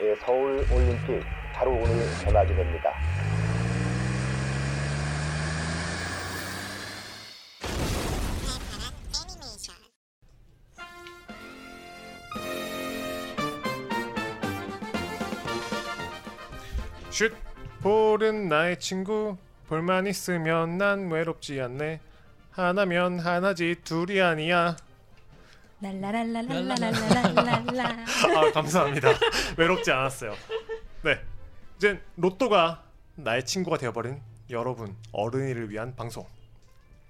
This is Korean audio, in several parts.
예, 서울 올림픽 바로 오늘 개막이 됩니다. 슛 볼은 나의 친구 볼만 있으면 난 외롭지 않네 하나면 하나지 둘이 아니야. 랄라랄라랄라랄라랄라. 아 감사합니다. 외롭지 않았어요. 네. 이젠 로또가 나의 친구가 되어버린 여러분 어른이를 위한 방송.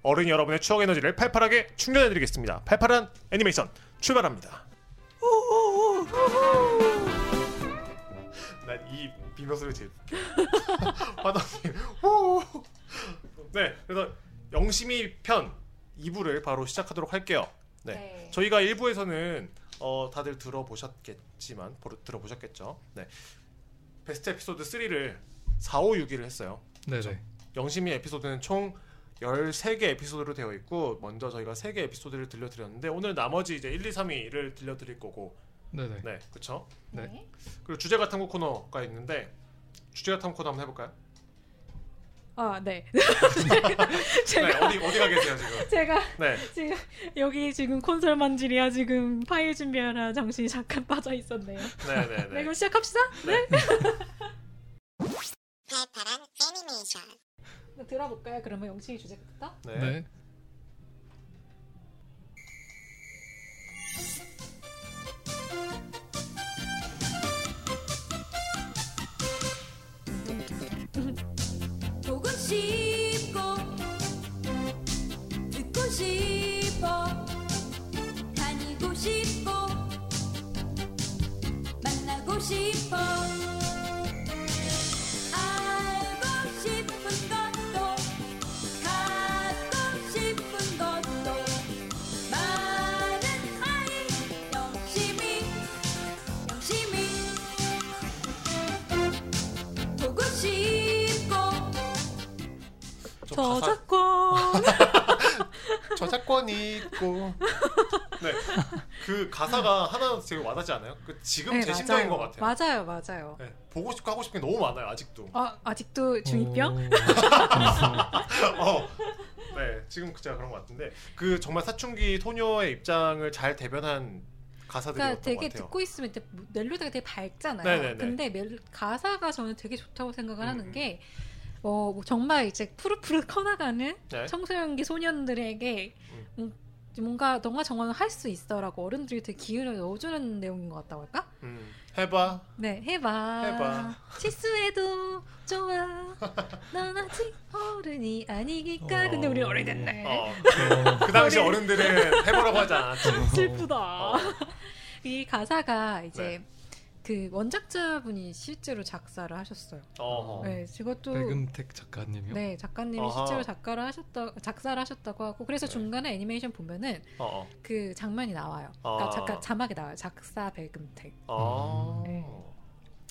어른 여러분의 추억 에너지를 팔팔하게 충전해드리겠습니다. 팔팔한 애니메이션 출발합니다. 난이 비명 소리 제일 화덕님 네 그래서 영심이 편 2부를 바로 시작하도록 할게요 네. 네. 저희가 1부에서는 어, 다들 들어보셨겠지만 들어보셨겠죠 네 베스트 에피소드 3를 4, 5, 6위를 했어요 네 네. 영심이 에피소드는 총 13개 에피소드로 되어 있고 먼저 저희가 3개 에피소드를 들려드렸는데 오늘 나머지 이제 1, 2, 3위를 들려드릴 거고 네네. 네 그쵸 네. 그리고 주제가 탐구 코너가 있는데 주제가 탐구 코너 한번 해볼까요? 아, 네. 네 제가 어디 어디 가 계세요 지금 제가 네 지금 여기 지금 콘솔 만질이야 지금 파일 준비하라 정신이 잠깐 빠져 있었네요. 네 네네 네, 그럼 시작합시다. 네. 팔팔한 애니메이션 들어볼까요? 그러면 영식이 주제부터. 네. 네. 저 가사- 저작권. 저작권이 있고 네. 그 가사가 하나 되게 와닿지 않아요? 그 지금 제 심정인 것 같아요. 네, 맞아요, 맞아요. 네. 보고 싶고 하고 싶은 게 너무 많아요 아직도. 아, 아직도 중이병? 어. 네, 지금 제가 그런 것 같은데 그 정말 사춘기 소녀의 입장을 잘 대변한 가사들이었던 그러니까 되게 것 같아요. 듣고 있으면 이제 멜로디가 되게 밝잖아요. 네네네. 근데 멜, 가사가 저는 되게 좋다고 생각을 음, 하는 음. 게 어, 뭐 정말 이제 푸르푸르 커나가는 네. 청소년기 소년들에게 음. 음, 뭔가 너가 정말 할 수 있어라고 어른들이 되게 기운을 넣어주는 내용인 것 같다고 할까? 음, 해봐. 네, 해봐. 해봐. 실수해도 좋아. 넌 아직 어른이 아니니까. 근데 우리 어른이 됐네. 어, 그, 그 당시 어른들은 해보라고 하지 않았지. 슬프다. 어. 이 가사가 이제 네. 그 원작자분이 실제로 작사를 하셨어요. 어. 네, 이것도 백음택 작가님이요. 네 작가님이 아하. 실제로 작가를 하셨다 작사를 하셨다고 하고 그래서 네. 중간에 애니메이션 보면은 어. 어. 그 장면이 나와요. 그러니까 아. 작가 자막이 나와요. 작사 백음택. 어. 네.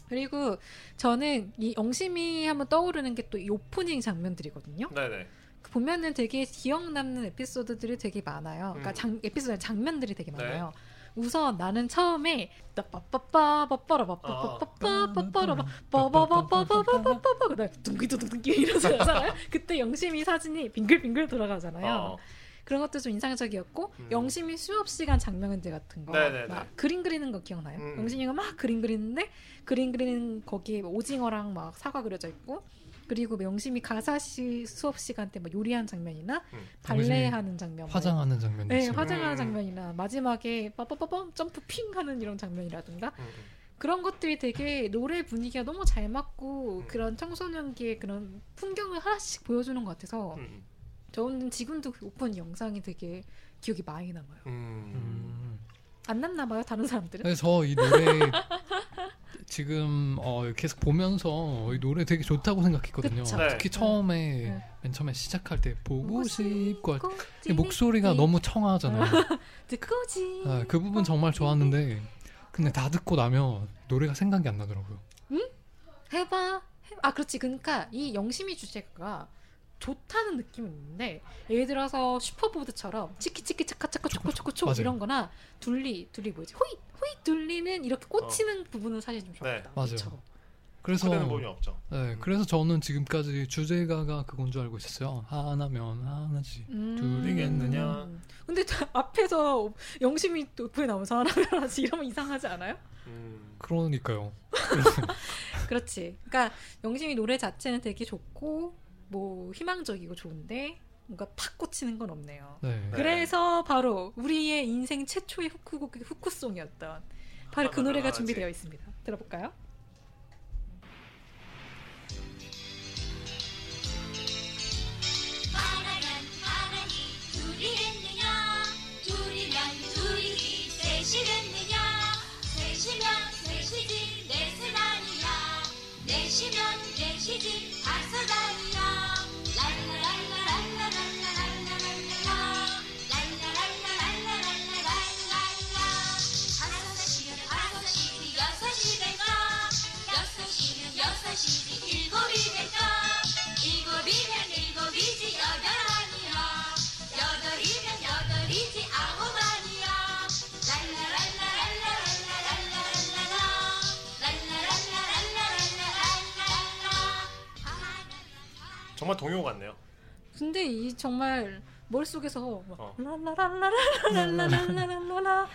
그리고 저는 이 영심이 하면 떠오르는 게 또 이 오프닝 장면들이거든요. 네네. 그 보면은 되게 기억 남는 에피소드들이 되게 많아요. 그러니까 음. 장, 에피소드 장면들이 되게 네. 많아요. 우선 나는 처음에 빠빠빠 빠빠라 아. 빠빠빠 빠빠라 빠빠빠빠빠빠빠빠 그다음에 둥기둥둥기 이런 소리 나잖아요. 그때 영심이 사진이 빙글빙글 돌아가잖아요. 어. 그런 것도 좀 인상적이었고 음. 영심이 수업 시간 장면들 같은 거. 막 그림 그리는 거 기억나요? 음. 영심이가 막 그림 그리는데 그림 그리는 거기에 뭐 오징어랑 막 사과 그려져 있고 그리고 영심이 가사 시 수업 시간 때 막 요리하는 장면이나 음. 발레하는 장면, 뭐 화장하는 장면이 네, 있어요. 화장하는 음. 장면이나 마지막에 빠빠빠빰 점프 핑 하는 이런 장면이라든가 음, 음. 그런 것들이 되게 노래 분위기가 너무 잘 맞고 음. 그런 청소년기의 그런 풍경을 하나씩 보여주는 것 같아서 음. 저는 지금도 그 오픈 영상이 되게 기억이 많이 남아요. 음. 음. 안 남나 봐요 다른 사람들은? 그래서 이 노래 지금 어, 계속 보면서 이 노래 되게 좋다고 생각했거든요. 그쵸. 네. 특히 처음에 네. 맨 처음에 시작할 때 보고 싶고 목소리가 너무 청아하잖아요. 듣고 지. 아, 그 부분 정말 좋았는데 근데 다 듣고 나면 노래가 생각이 안 나더라고요. 해봐. 해- 아 그렇지. 그러니까 이 영심이 주제가 좋다는 느낌은 있는데 예를 들어서 슈퍼보드처럼 치키치키 차카차카 초코초코초. 이런 거나 둘리 둘리 뭐지 호잇 호잇 둘리는 이렇게 꽂히는 부분은 사실 좀 좋다 네. 맞아요. 그쵸? 그래서 소되는 부분이 없죠. 네, 그래서 저는 지금까지 주제가가 그건 줄 알고 있었어요. 하나면 하나지. 음. 둘이겠느냐. 근데 다- 앞에서 영심이 높게 나오면서 하나면 하나지 이러면 이상하지 않아요? 음. 그러니까요. 그렇지. 그러니까 영심이 노래 자체는 되게 좋고 뭐 희망적이고 좋은데 뭔가 팍 꽂히는 건 없네요. 네. 네. 그래서 바로 우리의 인생 최초의 후크곡 후크송이었던 바로 그 노래가. 준비되어 있습니다. 들어볼까요? 정말 동요 같네요. 근데 이 정말 머릿속에서 막 어. 랄라랄라랄라랄라랄라랄라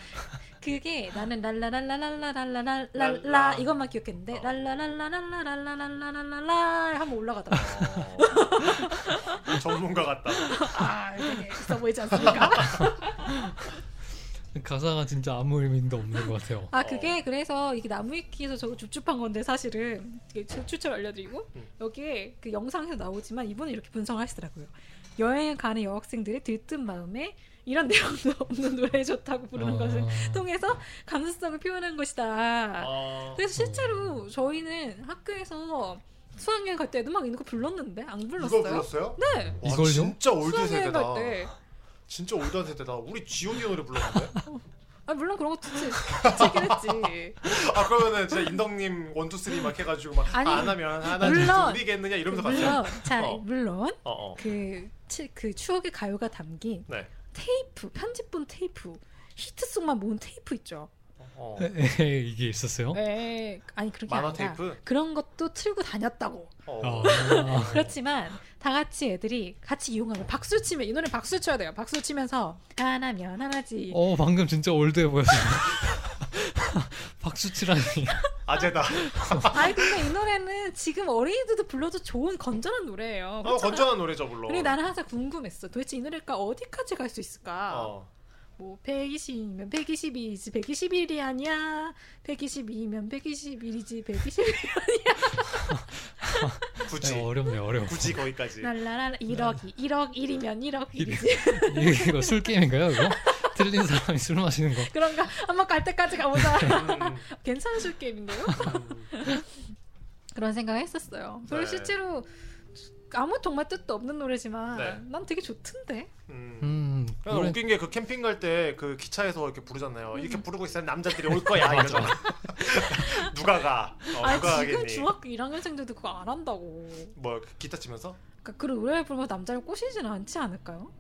그게 나는 랄라랄라랄라랄라랄라 랄라. 이것만 기억했는데 어. 랄라랄라랄라랄라랄라랄라 하면 올라가더라고. 어. 전문가 같다. 아, 되게 있어 보이지 않습니까? 가사가 진짜 아무 의미도 없는 것 같아요. 아 그게 그래서 이게 나무위키에서 저거 줍줍한 건데 사실은 추- 추천 알려드리고 음. 여기에 그 영상에서 나오지만 이분은 이렇게 분석하시더라고요. 여행을 가는 여학생들이 들뜬 마음에 이런 내용도 없는 노래 좋다고 부르는 어, 것을 통해서 감수성을 표현한 것이다. 어. 그래서 실제로 저희는 학교에서 수학여행 갈 때도 막 이런 거 불렀는데 안 불렀어요. 이걸 불렀어요? 네. 와, 이걸요? 진짜 올드 수학여행 세대다. 갈 때. 진짜 올드한 세대다. 우리 G.O.D 노래 불렀는데? 아 물론 그런 거 듣지 듣긴 했지. 아 그러면은 진짜 인덕님 원투 쓰리 막 해가지고 막 아니, 아, 안 하면 하나 물론. 둘이겠느냐 이러면서. 물론 자 어. 물론 어 어. 그, 치- 그 추억의 가요가 담긴 네. 테이프 편집본 테이프 히트송만 모은 테이프 있죠. 어. 에, 이게 있었어요? 네, 아니 그런 게 만화 아니라 테이프. 그런 것도 틀고 다녔다고. 어. 아, 그렇지만 다 같이 애들이 같이 이용하면 박수 치면 이 노래 박수 쳐야 돼요. 박수 치면서 하나면 하나지. 어 방금 진짜 올드해 보였어요. 박수 치라니. 아재다. 아니 근데 이 노래는 지금 어린이들도 불러도 좋은 건전한 노래예요. 어, 건전한 노래죠 물론. 그리고 나는 항상 궁금했어. 도대체 이 노래가 어디까지 갈 수 있을까? 어. 뭐 120이면 122이지 121이 아니야 122면 121이지 121이 굳이 네, 어렵네 어려워. 굳이 거기까지. 랄라라 1억이 1억 1이면 1억 1이지 이거 술 게임인가요 이거? 틀린 사람이 술 마시는 거. 그런가 한번 갈 때까지 가보자 음, 괜찮은 술 게임인데요 음. 그런 생각을 했었어요 그리고 네. 실제로 아무 정말 뜻도 없는 노래지만 네. 난 되게 좋던데 음. 음 그냥 노래 웃긴 게 그 캠핑 갈 때 그 기차에서 이렇게 부르잖아요. 음. 이렇게 부르고 있으면 남자들이 올 거야 이러잖아. 누가 가? 어, 아 누가 지금 가겠니? 중학교 1학년생들도 그거 안 한다고 뭐 기타 치면서 그러니까 그 노래를 부르면서 남자를 꼬시지는 않지 않을까요?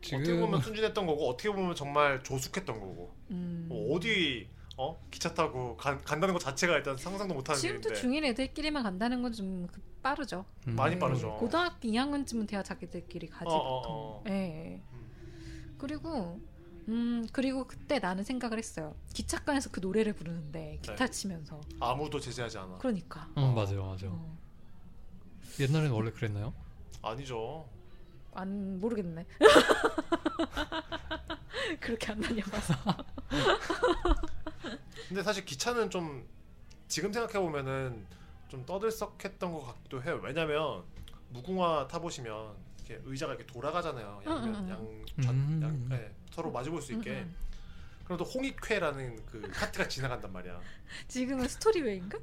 어떻게 지금 보면 순진했던 거고 어떻게 보면 정말 조숙했던 거고 음. 뭐 어디 어 기차 타고 간, 간다는 것 자체가 일단 상상도 못하는 지금도 일인데 중일 애들끼리만 간다는 건 좀 빠르죠. 음, 많이 빠르죠. 고등학교 2학년쯤은 돼야 자기들끼리 가지 어, 어, 보통. 어. 예. 음. 그리고 음 그리고 그때 나는 생각을 했어요. 기차간에서 그 노래를 부르는데 기타 네. 치면서. 아무도 제재하지 않아. 그러니까. 음 맞아요 맞아요. 어. 옛날에는 원래 그랬나요? 아니죠. 안 모르겠네. 그렇게 안 다녀봐서. 근데 사실 기차는 좀 지금 생각해 보면은 좀 떠들썩했던 것 같기도 해요. 왜냐면 무궁화 타 보시면 이렇게 의자가 이렇게 돌아가잖아요. 응, 양면 응, 응. 양, 좌, 음. 양 네, 서로 마주볼 수 있게. 음, 음. 그럼 또 홍익회라는 그 카트가 지나간단 말이야. 지금은 스토리웨이인가?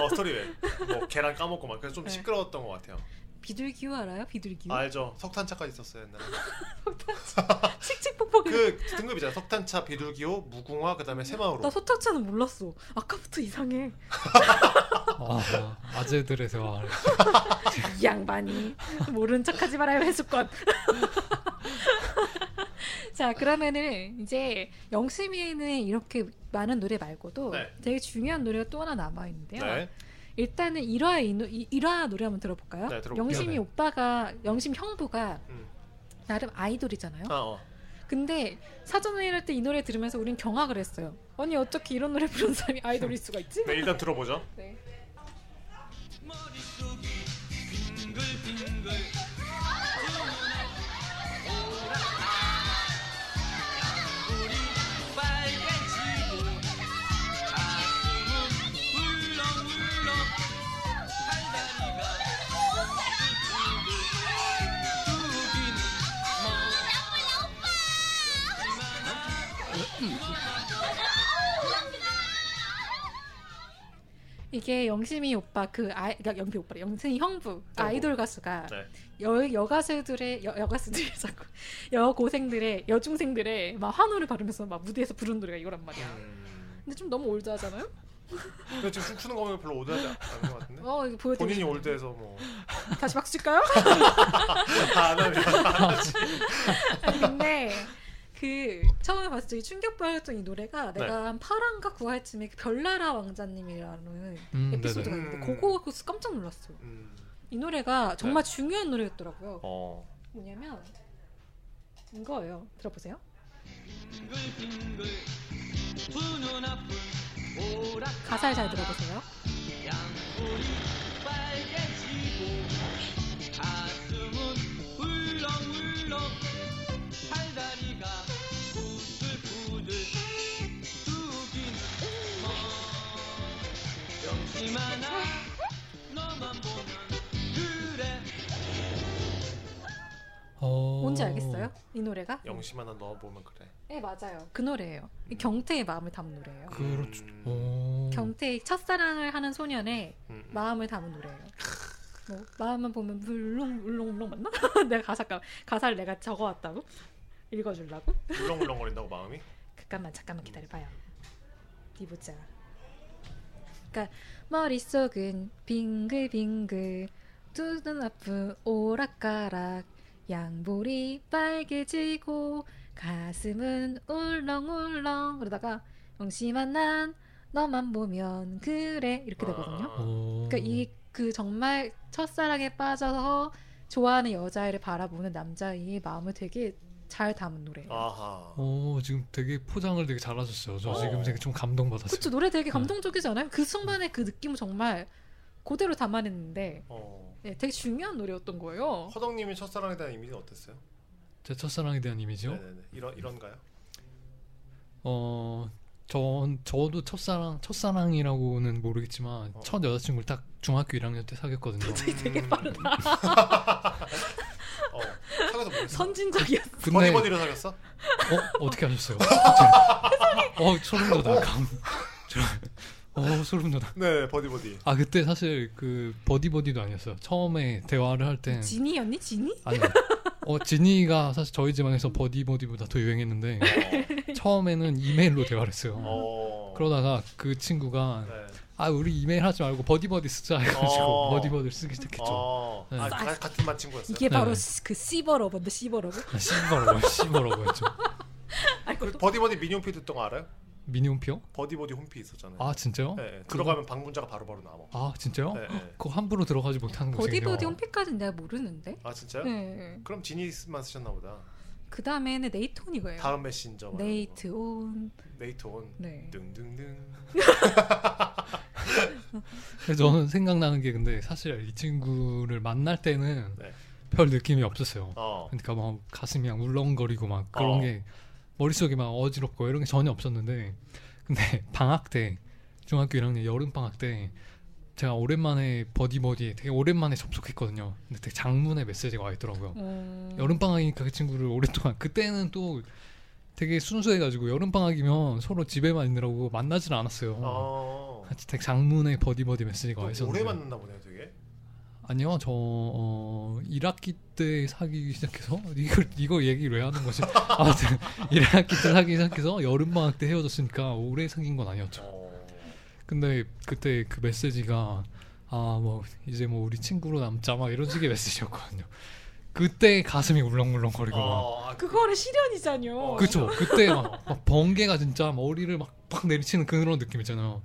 어 스토리웨이. 뭐 계란 까먹고 막 그래서 좀 네. 시끄러웠던 것 같아요. 비둘기호 알아요? 비둘기호? 알죠. 석탄차까지 있었어요 옛날에. 칙칙폭폭. 그 등급이잖아. 석탄차, 비둘기호, 무궁화, 그다음에 새마을호. 나 석탄차는 몰랐어. 아까부터 이상해. 아, 아재들의 대화. 이 양반이 모른 척하지 말아요 해수권. 자 그러면은 이제 영심이에는 이렇게 많은 노래 말고도 네. 되게 중요한 노래가 또 하나 남아 있는데요. 네. 일단은 1화 이, 노- 이- 1화 노래 한번 들어볼까요? 네. 영심이 네. 오빠가 영심 형부가 음. 나름 아이돌이잖아요. 아, 어. 근데 사전 회의를 할때 이 노래 들으면서 우린 경악을 했어요. 아니 어떻게 이런 노래 부르는 사람이 아이돌일 수가 있지? 네, 일단 들어보죠. 네. 이게 영심이 오빠 그 아이 그러니까 영비 오빠 영심이 형부 아이돌 가수가 네. 여 여가수들의 여, 여가수들이 자꾸 여고생들의 여중생들의 막 환호를 바르면서 막 무대에서 부르는 노래가 이거란 말이야. 음. 근데 좀 너무 올드하잖아요? 근데 지금 춤추는 거 보면 별로 올드하지 않은 것 같은데. 어 이거 본인이. 올드해서 뭐. 다시 박수 칠까요? 다안 하면 아니 근데 그 처음에 봤을 때 충격받았던 이 노래가 네. 내가 한 8화인가 9화쯤에 그 별나라 왕자님이라는 음, 에피소드가 네네. 있는데 음. 그거 그거 깜짝 놀랐어. 음. 이 노래가 정말 중요한 노래였더라고요. 어. 뭐냐면 이거예요. 들어보세요. 가사를 잘 들어보세요. 뭔지 알겠어요? 이 노래가? 영심 하나 넣어보면 그래. 네 맞아요. 그 노래예요. 이 경태의 마음을 담은 노래예요. 그렇죠. 음. 오. 경태의 첫사랑을 하는 소년의 음, 음. 마음을 담은 노래예요. 뭐 마음만 보면 물렁 물렁 물렁 맞나? 내가 가사가 가사를 내가 적어왔다고 읽어주려고? 울렁울렁거린다고 마음이? 잠깐만 잠깐만 기다려봐요. 어디 보자. 그러니까 머릿속은 빙글빙글 두 눈 앞은 오락가락 양볼이 빨개지고 가슴은 울렁울렁 그러다가 영심한 난 너만 보면 그래 이렇게 되거든요. 아, 오. 그러니까 이 그 정말 첫사랑에 빠져서 좋아하는 여자애를 바라보는 남자의 마음을 되게 잘 담은 노래예요. 아하. 오 지금 되게 포장을 되게 잘하셨어요. 저 어. 지금 되게 좀 감동받았어요. 그쵸 노래 되게 감동적이지 않아요? 그 순간의 그 느낌을 정말 그대로 담아냈는데 어. 네, 되게 중요한 노래였던 거예요. 허덕님이 첫사랑에 대한 이미지는 어땠어요? 제 첫사랑에 대한 이미지요? 네네네. 이런 이런가요? 어, 전 저도 첫사랑 첫사랑이라고는 모르겠지만 어. 첫 여자친구를 딱 중학교 1학년 때 사귀었거든요. 되게 빠르다. 어. 사귀어서 뭐 했어? 선진적이었어. 근데 버디버디로 사귀었어? 어 어떻게 하셨어요? 어 소름 돋아. 감. 저- 어 소름 돋아. 네, 버디 버디. 아 그때 사실 그 버디 버디도 아니었어요. 처음에 대화를 할 때 지니였니? 지니? 아니 어 지니가 사실 저희 집안에서 버디 버디보다 더 유행했는데 처음에는 이메일로 대화를 했어요. 어. 그러다가 그 친구가 네. 아 우리 이메일 하지 말고 버디 버디 쓰자 해가지고 어. 버디 버디를 쓰기 시작했죠. 어. 네. 아, 가- 같은 반 친구였어요. 이게 네. 바로 시- 그 cyber lover인데 cyber lover. 아, cyber라고 했죠. 아이고 그 버디 버디 미니 홈피 듣던 거 알아요? 미니 홈피요? 버디버디 홈피 있었잖아요. 아 진짜요? 네, 네. 들어가면 방문자가 바로 바로 나와. 아 진짜요? 네, 네. 그거 함부로 들어가지 못하는 곳이에요. 버디버디 홈피까지는 내가 모르는데. 아 진짜요? 네. 그럼 지니만 쓰셨나 보다. 그 다음에는 네이트온이고요. 다음 메신저. 말하는 거. 네이트 온. 네이트 온. 네. 등등등. 저는 생각나는 게 근데 사실 이 친구를 만날 때는 네. 별 느낌이 없었어요. 어. 그러니까 막 가슴이 울렁거리고 막 그런 어. 게 머릿속에 막 어지럽고 이런 게 전혀 없었는데 근데 방학 때 중학교 1학년 여름 방학 때 제가 오랜만에 버디버디에 되게 오랜만에 접속했거든요. 근데 되게 장문의 메시지가 와 있더라고요. 음. 여름 방학이니까 그 친구를 오랫동안 그때는 또 되게 순수해가지고 여름 방학이면 서로 집에만 있느라고 만나질 않았어요. 어. 되게 장문의 버디버디 메시지가 와또 있었는데 오래 만났나 보네요, 되게. 아니요, 저 어, 1학기 때 사귀기 시작해서 이거 이거 얘기를 왜 하는 거지? 아무튼 1학기 때 사귀기 시작해서 여름 방학 때 헤어졌으니까 오래 사귄 건 아니었죠. 어, 근데 그때 그 메시지가 아 뭐 이제 뭐 우리 친구로 남자 막 이런 식의 메시지였거든요. 그때 가슴이 울렁울렁거리고 막 어, 아, 그거는 실현이잖요. 어, 그쵸 그때 막, 막 번개가 진짜 머리를 막 팍 내리치는 그런 느낌 있잖아요.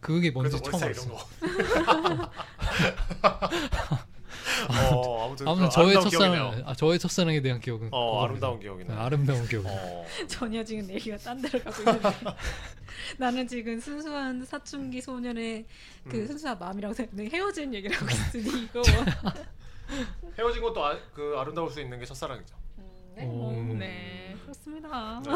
그게 뭔지 처음. 거. 어, 아무튼, 아무튼 그 저의 아름다운 첫사랑. 아, 저의 첫사랑에 대한 기억은 어. 아름다운 기억이네. 네, 아름다운 기억. 어. 전혀 지금 얘기가 딴 데로 가고 있는데 나는 지금 순수한 사춘기 소년의 그 음. 순수한 마음이라고 생각해 헤어진 얘기를 하고 있으니 이거 헤어진 것도 아, 그 아름다울 수 있는 게 첫사랑이죠. 음, 네, 오. 어, 네 그렇습니다. 네.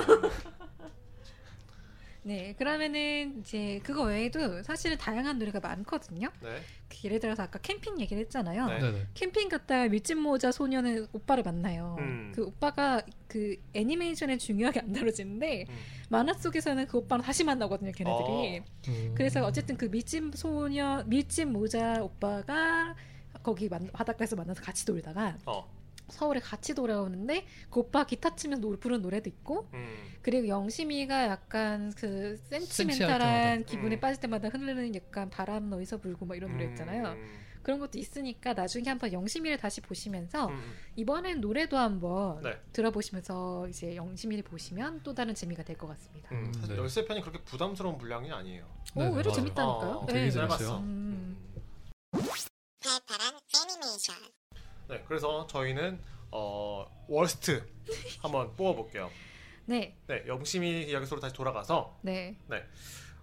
네 그러면은 이제 그거 외에도 사실은 다양한 노래가 많거든요. 네. 그 예를 들어서 아까 캠핑 얘기를 했잖아요. 네. 네네. 캠핑 갔다가 밀짚 모자 소녀는 오빠를 만나요. 음. 그 오빠가 그 애니메이션에 중요하게 안 다뤄지는데 음. 만화 속에서는 그 오빠랑 다시 만나거든요, 걔네들이. 음. 그래서 어쨌든 그 밀짚 소녀, 밀짚 모자 오빠가 거기 만, 바닷가에서 만나서 같이 놀다가 어. 서울에 같이 돌아오는데 그 오빠 기타 치면서 노, 부른 노래도 있고 음. 그리고 영심이가 약간 그 센치멘탈한. 기분에 음. 빠질 때마다 흐르는 약간 바람 어디서 불고 막 이런 노래 있잖아요. 음. 그런 것도 있으니까 나중에 한번 영심이를 다시 보시면서 음. 이번엔 노래도 한번 네. 들어보시면서 이제 영심이를 보시면 또 다른 재미가 될 것 같습니다. 음. 사실 네. 열세 편이 그렇게 부담스러운 분량이 아니에요. 의외로 맞아요. 재밌다니까요. 어, 되게 네. 재밌어요. 짧았어. 음. 애니메이션 네, 그래서 저희는 어, worst 한번 뽑아볼게요. 네, 네, 영심이 이야기 속으로 다시 돌아가서 네.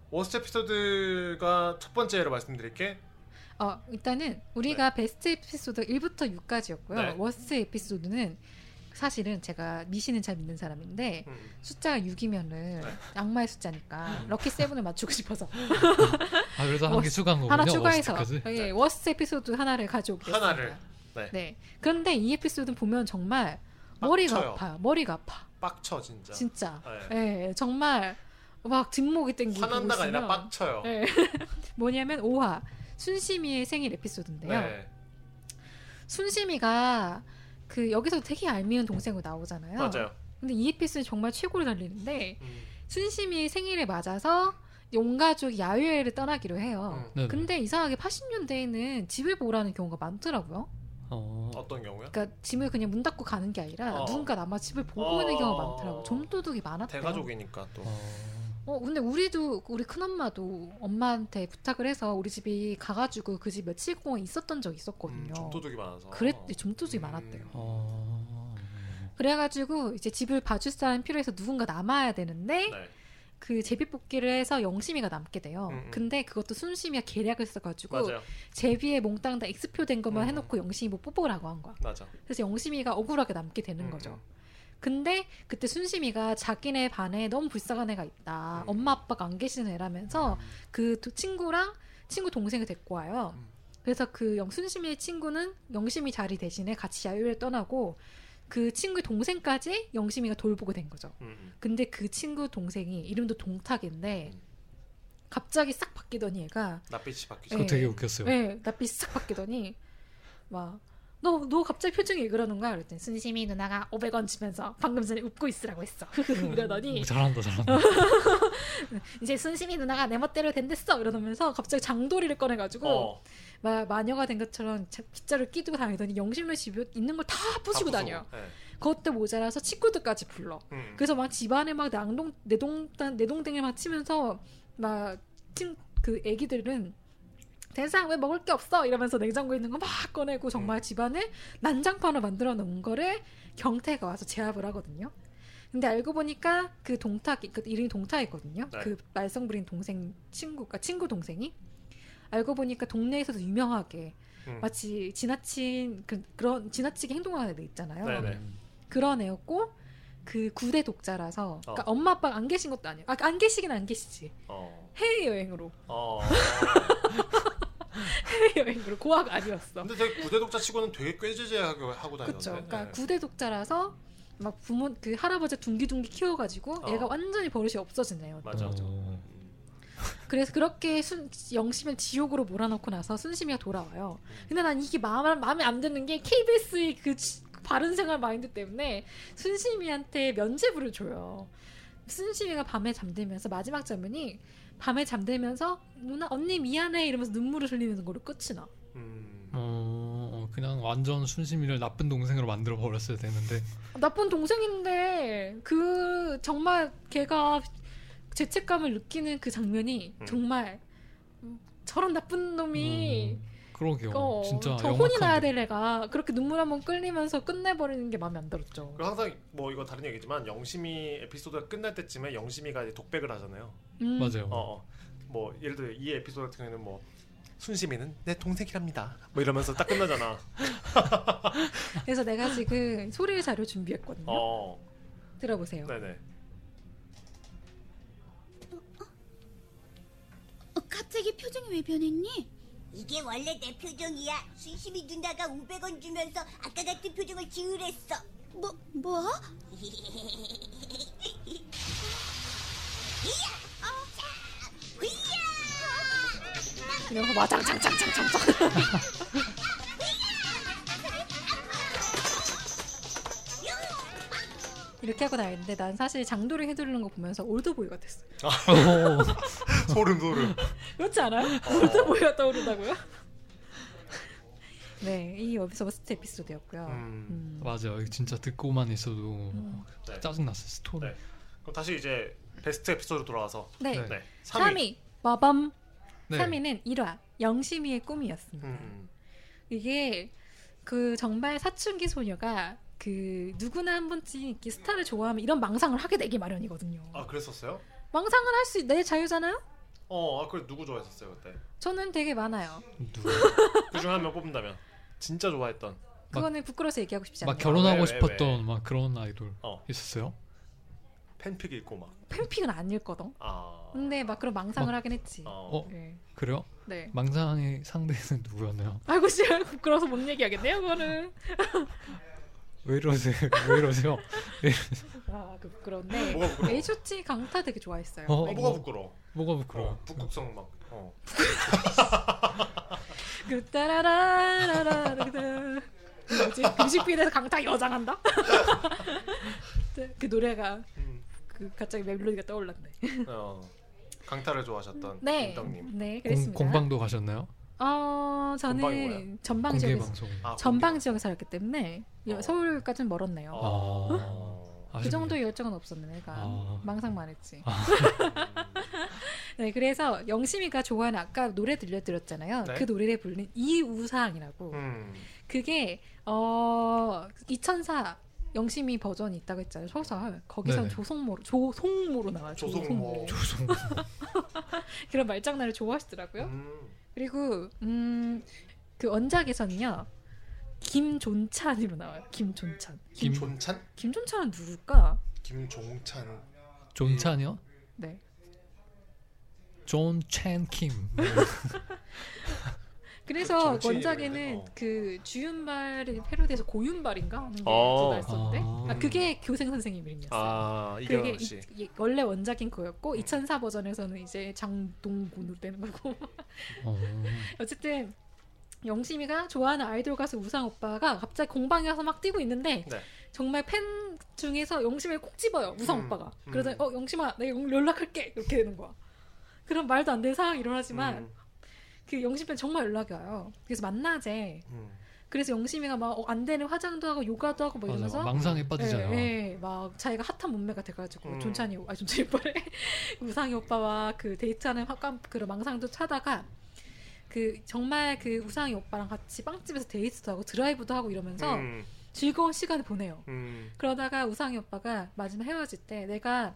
worst 에피소드가 첫 번째로 말씀드릴게 어, 일단은 우리가 베스트 에피소드 1부터 6까지였고요. 네. worst 에피소드는 사실은 제가 미신은 잘 믿는 사람인데 음. 숫자가 6이면은 네. 악마의 숫자니까 럭키 세븐을 맞추고 싶어서 아 그래서 한 개 추가한 거군요. 하나 추가해서 worst까지? 예, worst 에피소드 하나를 가져오겠습니다. 하나를 네. 네. 그런데 이 에피소드는 보면 정말 머리가 빡쳐요. 아파요. 머리가 아파. 빡쳐 진짜. 진짜. 네. 예, 정말 막 뒷목이 땡기고 화난다가 아니라 빡쳐요. 예. 뭐냐면 5화 순심이의 생일 에피소드인데요. 네. 순심이가 그 여기서 되게 얄미운 동생으로 나오잖아요. 맞아요. 근데 이 에피소드 정말 최고로 달리는데 음. 순심이 생일에 맞아서 온 가족이 야유회를 떠나기로 해요. 음. 근데 이상하게 80년대에는 집을 보라는 경우가 많더라고요. 어. 어떤 경우요? 그러니까 짐을 그냥 문 닫고 가는 게 아니라 어. 누군가 남아 집을 보고 어. 오는 경우가 많더라고. 좀도둑이 많았대요. 대가족이니까 또. 어. 어 근데 우리도 우리 큰 엄마도 엄마한테 부탁을 해서 우리 집이 가가지고 그 집 며칠 동안 있었던 적이 있었거든요. 음, 좀도둑이 많아서. 그랬대 좀도둑이 음. 많았대요. 어. 그래가지고 이제 집을 봐줄 사람 필요해서 누군가 남아야 되는데 네. 그 제비뽑기를 해서 영심이가 남게 돼요. 음, 음. 근데 그것도 순심이가 계략을 써가지고 맞아요. 제비에 몽땅 다 X표 된 것만 음. 해놓고 영심이 뭐 뽑으라고 한 거야. 맞아. 그래서 영심이가 억울하게 남게 되는 음, 거죠. 음. 근데 그때 순심이가 자기네 반에 너무 불쌍한 애가 있다. 음. 엄마 아빠가 안 계시는 애라면서 그 두- 친구랑 친구 동생을 데리고 와요. 음. 그래서 그 영순심이의 친구는 영심이 자리 대신에 같이 야유를 떠나고 그 친구 동생까지 영심이가 돌보게 된 거죠. 음, 음. 근데 그 친구 동생이 이름도 동탁인데 음. 갑자기 싹 바뀌더니 얘가 낯빛이 바뀌죠. 네. 되게 웃겼어요. 네, 낯빛이 싹 바뀌더니 막 너, 너 갑자기 표정이 왜 그러는 거야? 그랬더니 순심이 누나가 500원 주면서 방금 전에 웃고 있으라고 했어. 이러더니 오, 잘한다 잘한다. 이제 순심이 누나가 내 멋대로 된댔어 이러면서 갑자기 장도리를 꺼내가지고 어, 막 마녀가 된 것처럼 자- 빗자루 끼고 다니더니 영심네 집에 있는 걸 다 부시고 다 다녀요. 부수고. 네. 그것도 모자라서 친구들까지 불러. 음. 그래서 막 집안에 막 낭동 내동 내동댕을 막 치면서 막친그 애기들은 대상 왜 먹을 게 없어 이러면서 냉장고에 있는 거 막 꺼내고 정말 음. 집안을 난장판으로 만들어 놓은 거를 경태가 와서 제압을 하거든요. 근데 알고 보니까 그 동탁 그 이름이 동탁이거든요. 네. 그 말썽 부린 동생 친구가 친구 동생이 알고 보니까 동네에서도 유명하게 음. 마치 지나친 그, 그런 지나치게 행동하는 애들 있잖아요. 네네. 그런 애였고 그 구대 독자라서 그러니까 어. 엄마 아빠가 안 계신 것도 아니에요. 아, 안 계시긴 안 계시지. 어. 해외 여행으로 어. 해외 여행으로 고아가 아니었어. 근데 되게 구대 독자 치고는 되게 꾀죄죄하게 하고 다니던데. 그렇죠. 그러니까 네. 구대 독자라서 막 부모 그 할아버지 둥기둥기 키워가지고 어. 애가 완전히 버릇이 없어진 애였던 맞아. 거죠. 어. 그래서 그렇게 순, 영심을 지옥으로 몰아넣고 나서 순심이가 돌아와요. 근데 난 이게 마음, 마음에 안 드는 게 KBS의 그 지- 바른 생활 마인드 때문에 순심이한테 면죄부를 줘요. 순심이가 밤에 잠들면서 마지막 장면이 밤에 잠들면서 누나 언니 미안해 이러면서 눈물을 흘리는 걸로 끝이 나. 음. 어, 그냥 완전 순심이를 나쁜 동생으로 만들어 버렸어야 되는데 나쁜 동생인데 그 정말 걔가 죄책감을 느끼는 그 장면이 음. 정말 음, 저런 나쁜 놈이 음, 그러게요. 어, 진짜 저 혼이 나야. 될 애가 그렇게 눈물 한 번 끌리면서 끝내버리는 게 마음에 안 들었죠. 그리고 항상 뭐 이거 다른 얘기지만 영심이 에피소드가 끝날 때쯤에 영심이가 이제 독백을 하잖아요. 음, 맞아요. 어, 어. 뭐 예를 들어 이 에피소드 같은 경우에는 뭐 순심이는 내 동생이랍니다. 뭐 이러면서 딱 끝나잖아. 그래서 내가 지금 소리의 자료 준비했거든요. 어, 들어보세요. 네네. 어, 갑자기 표정이 왜 변했니? 이게 원래 내 표정이야. 순심이 누나가 500원 주면서 아까 같은 표정을 지으랬어. 뭐 뭐? 이러면서 와장창창창창 이렇게 하고 다니는데 난 사실 장도리를 휘두르는 거 보면서 올드보이가 됐어. 어, 소름 소름. 그렇지 않아요? 올드보이가 떠오른다고요? 네, 이렇게 해서 worst 에피소드였고요. 음. 음. 맞아요. 진짜 듣고만 있어도 음. 네. 짜증 났어 스토리. 네. 그럼 다시 이제 베스트 에피소드 돌아와서 네, 네. 네. 3위 마밤. 네. 3위는 1화 영심이의 꿈이었습니다. 음. 이게 그 정말 사춘기 소녀가 그 누구나 한 번쯤 이렇게 스타를 좋아하면 이런 망상을 하게 되기 마련이거든요. 아 그랬었어요? 망상을 할 수 내 자유잖아요. 어, 아, 그래 누구 좋아했었어요 그때? 저는 되게 많아요. 누구? 그중 한 명 뽑는다면 진짜 좋아했던. 그거는 부끄러워서 얘기하고 싶지 막 않아요. 결혼하고 왜, 왜, 싶었던 왜? 막 그런 아이돌 어. 있었어요? 팬픽 읽고 막. 팬픽은 안 읽거든. 아. 근데 막 그런 망상을 막- 하긴 했지. 어. 어? 네. 그래요? 네. 망상의 상대는 누구였나요? 아이고 씨 부끄러워서 못 얘기하겠네요. 그거는. 왜 이러세요? 왜 이러세요? 아, 그 부끄러운데. 뭐가 부끄러워? H.O.T 강타 되게 좋아했어요. 어, 네. 뭐가 부끄러워? 뭐가 부끄러워? 어, 북극성 막. 어. 그 따라라라라 그 뭐지? 뮤직비디오에서 강타 여장한다? 그 노래가 음. 그 갑자기 멜로디가 떠올랐네. 어. 강타를 좋아하셨던 네, 김떡님. 네, 공, 그랬습니다. 공 방도 가셨나요? 어? 저는 전방 지역에서. 아, 전방. 지역에 살았기 때문에 어. 서울까지는 멀었네요. 어. 그 아쉽네요. 정도 열정은 없었네 내가 아. 망상만 했지. 아. 네, 그래서 영심이가 좋아하는 아까 노래 들려드렸잖아요. 네. 그 노래를 부르는 이우상이라고. 음. 그게 어 2004 영심이 버전이 있다고 했잖아요. 소설 거기선 네네. 조성모로 조송모로 나와요. 조성모. 조성. 그런 말장난을 좋아하시더라고요. 음. 그리고 음, 그 원작에서는요. 김존찬으로 나와요. 김존찬. 김 존찬? 김존찬은 누굴까? 김종찬. 존찬이요? 네. 존찬 킴. 그래서 정치 원작에는. 어. 그 주윤발을 패러디해서 고윤발인가 하는 게 어. 나왔었는데 아. 아, 그게 교생 선생님 이름이었어요. 아 그게. 이- 이- 원래 원작인 거였고 2004 버전에서는 이제 장동군으로 되는 거고 어. 어쨌든 영심이가 좋아하는 아이돌 가수 우상 오빠가 갑자기 공방에 가서 막 뛰고 있는데 네. 정말 팬 중에서 영심이를 콕 집어요 우상 음, 오빠가 음. 그러더니 어 영심아 내가 연- 연락할게 이렇게 되는 거야 그런 말도 안 되는 상황이 일어나지만 음. 그 영심 팬 정말 연락이 와요 그래서 만나재 음. 그래서 영심이가 막 안 되는 화장도 하고 요가도 하고 뭐 맞아. 이러면서 망상에 빠지잖아요. 예, 예, 막 자기가 핫한 몸매가 돼가지고 음. 존찬이 아 존찬이 오빠래 우상이 오빠와 그 데이트하는 화감 그런 망상도 차다가 그 정말 그 우상이 오빠랑 같이 빵집에서 데이트도 하고 드라이브도 하고 이러면서 음. 즐거운 시간을 보내요. 음. 그러다가 우상이 오빠가 마지막 헤어질 때 내가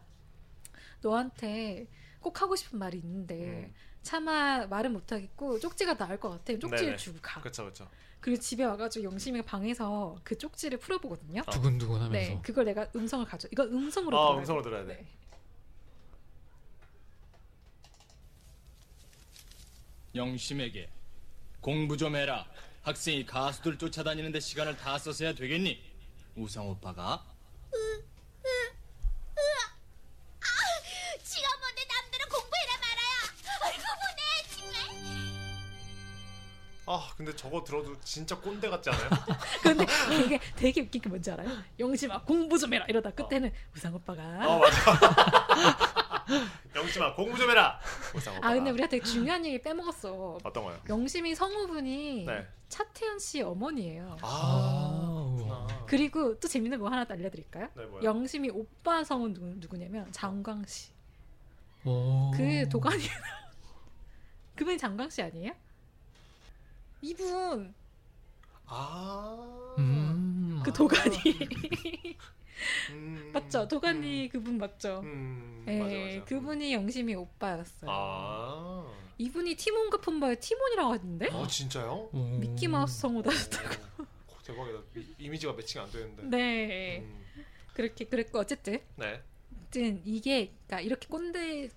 너한테 꼭 하고 싶은 말이 있는데 음. 차마 말은 못하겠고 쪽지가 나을 것 같아. 쪽지를 네네. 주고 가. 그렇죠 그렇죠. 그리고 집에 와가지고 영심이가 방에서 그 쪽지를 풀어보거든요. 아. 두근두근 하면서. 네, 그걸 내가 음성을 가져. 이거 음성으로 아. 음성으로 들어야 돼. 네. 영심에게 공부 좀 해라. 학생이 가수들 쫓아다니는데 시간을 다 써서야 되겠니? 우상 오빠가 지 근데 저거 들어도 진짜 꼰대 같지 않아요? 근데 이게 되게 웃긴 게 뭔지 알아요? 영심아 공부 좀 해라 이러다 끝에는 우상 오빠가 어 맞아. 영심아 공부 좀 해라. 우상 오빠가. 아 근데 우리가 되게 중요한 얘기 빼먹었어. 어떤 거요? 영심이 성우분이 네. 차태현 씨 어머니예요. 아, 그렇구나. 그리고 또 재밌는 거 하나 더 알려드릴까요? 네? 영심이 오빠 성은 누구, 누구냐면 장광 씨. 오. 그 도가니 그분이 장광 씨 아니에요? 이분 아. 음. 그 도가니 음. 맞죠? 도가니 그분 맞죠? 음. 예, 맞아 맞아. 그분이 영심이 오빠였어요. 아. 이분이 티몬과 푼바의 티몬이라고 하던데? 어 진짜요? 오. 미키 마우스 성우다. 오, 대박이다. 이, 이미지가 매칭 안 되는데. 네, 음. 그렇게 그랬고 어쨌든 네. 아무튼 이게 그러니까 이렇게 꼰대 어,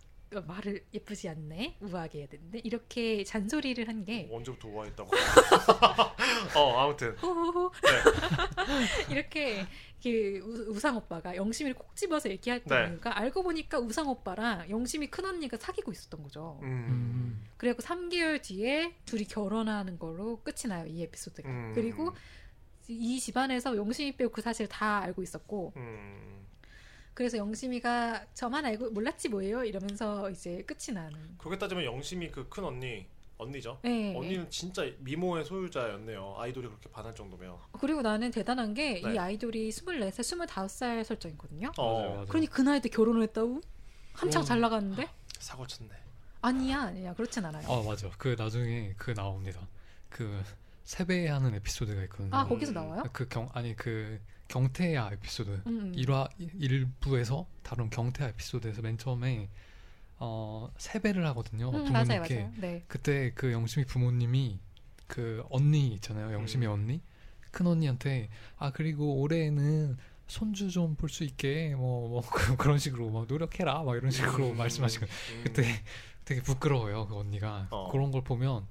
말을 예쁘지 않네 우아하게 해야 되는데 이렇게 잔소리를 한 게 언제부터 우아했다고? 어 아무튼 네. 이렇게 그 우- 우상 오빠가 영심이를 콕 집어서 얘기했던 네. 이유가 알고 보니까 우상 오빠랑 영심이 큰 언니가 사귀고 있었던 거죠. 음. 음. 그리고 3개월 뒤에 둘이 결혼하는 걸로 끝이 나요 이 에피소드가. 음. 그리고 이 집안에서 영심이 빼고 그 사실 다 알고 있었고 음. 그래서 영심이가 저만 알고 몰랐지 뭐예요 이러면서 이제 끝이 나는. 그렇게 따지면 영심이 그 큰 언니 언니죠. 네. 언니는 진짜 미모의 소유자였네요. 아이돌이 그렇게 반할 정도면. 그리고 나는 대단한 게 이 네. 아이돌이 24살, 25살 설정이거든요. 어. 맞아요, 맞아요. 그러니 그 나이 때 결혼을 했다고? 한창 음. 잘 나갔는데? 사고 쳤네. 아니야, 아니야. 그렇진 않아요. 아 맞아. 그 나중에 그 나옵니다. 그 세배하는 에피소드가 있거든요. 아, 거기서 나와요? 그 경 아니 그 경태야 에피소드 음, 음. 1화 1부에서 다룬 경태야 에피소드에서 맨 처음에 어 세배를 하거든요. 음, 부모님께. 맞아요, 맞아요. 네. 그때 그 영심이 부모님이 그 언니 있잖아요. 영심이 음. 언니 큰 언니한테 아 그리고 올해는 손주 좀 볼 수 있게 뭐, 뭐 그런 식으로 막 노력해라 막 이런 식으로 말씀하시고 음. 그때 되게 부끄러워요 그 언니가 어. 그런 걸 보면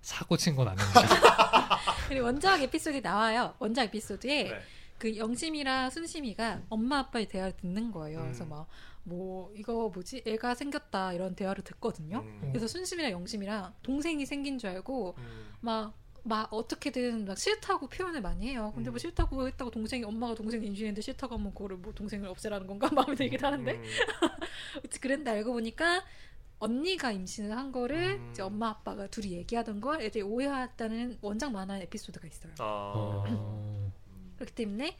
사고 친 건 아닙니다. 그리고 원작 에피소드에 나와요. 원작 에피소드에 네. 그 영심이랑 순심이가 엄마 아빠의 대화를 듣는 거예요. 그래서 음. 막뭐 이거 뭐지? 애가 생겼다 이런 대화를 듣거든요. 음. 그래서 순심이랑 영심이랑 동생이 생긴 줄 알고 음. 막, 막 어떻게든 막 싫다고 표현을 많이 해요. 근데 뭐 음. 싫다고 했다고 동생이 엄마가 동생 임신했는데 싫다고 하면 그거를 뭐 동생을 없애라는 건가 마음에 들긴 하는데 음. 그랬는데 알고 보니까 언니가 임신을 한 거를 음. 이제 엄마 아빠가 둘이 얘기하던 걸 애들이 오해했다는 원작 만화 에피소드가 있어요. 아. 어... 그렇기 때문에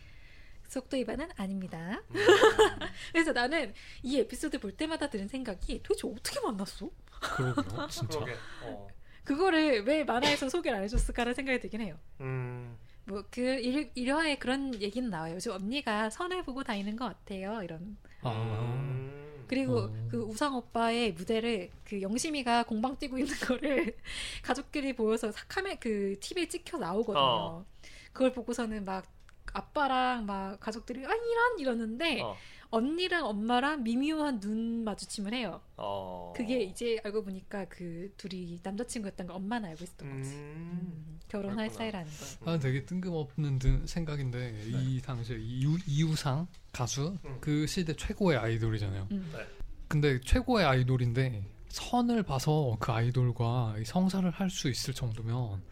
속도 위반은 아닙니다. 음. 그래서 나는 이 에피소드 볼 때마다 드는 생각이 도대체 어떻게 만났어? 그러게요 진짜. 그러게. 어. 그거를 왜 만화에서 소개를 안 해줬을까라는 생각이 들긴 해요. 음. 뭐그 일화에 그런 얘기는 나와요. 요즘 언니가 선을 보고 다니는 것 같아요. 이런. 아, 음. 그리고 어. 그 우상 오빠의 무대를 그 영심이가 공방 뛰고 있는 거를 가족끼리 보여서 카메 그 TV에 찍혀 나오거든요. 어. 그걸 보고서는 막 아빠랑 막 가족들이 아 이런 이러는데 어. 언니랑 엄마랑 미묘한 눈 마주침을 해요. 어. 그게 이제 알고 보니까 그 둘이 남자친구였던 걸 엄마는 알고 있었던 거지. 음. 음, 결혼할. 사이라는 거. 아, 되게 뜬금없는 든- 생각인데 이 당시에 이유, 이우상 가수 음. 그 시대 최고의 아이돌이잖아요. 음. 네. 근데 최고의 아이돌인데 선을 봐서 그 아이돌과 이 성사를 할 수 있을 정도면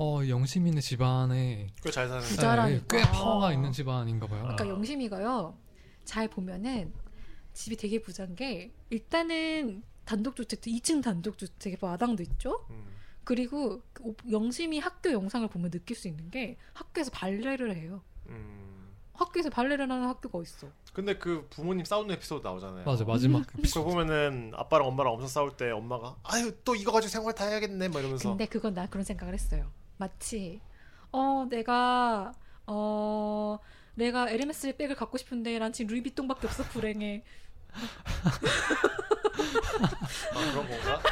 어 영심이네 집안에 꽤 잘 사는. 부자- 부자라니까. 네, 꽤 파워가 있는 집안인가 봐요. 그러니까 아. 영심이가요. 잘 보면은 집이 되게 부자인 게 일단은 단독주택도 2층 단독주택에 마당도 있죠. 음. 그리고 그 오- 영심이 학교 영상을 보면 느낄 수 있는 게 학교에서 발레를 해요. 음. 학교에서 발레를 하는 학교가 있어. 근데 그 부모님 싸우는 에피소드 나오잖아요. 맞아 마지막 음. 그거 보면은 아빠랑 엄마랑 엄청 싸울 때 엄마가 아유 또 이거 가지고 생활 다 해야겠네 막 이러면서 근데 그건 나 그런 생각을 했어요. 마치 어 내가 어 내가 에르메스 백을 갖고 싶은데 난 지금 루이비통밖에 없어 불행해. 아 그런 건가?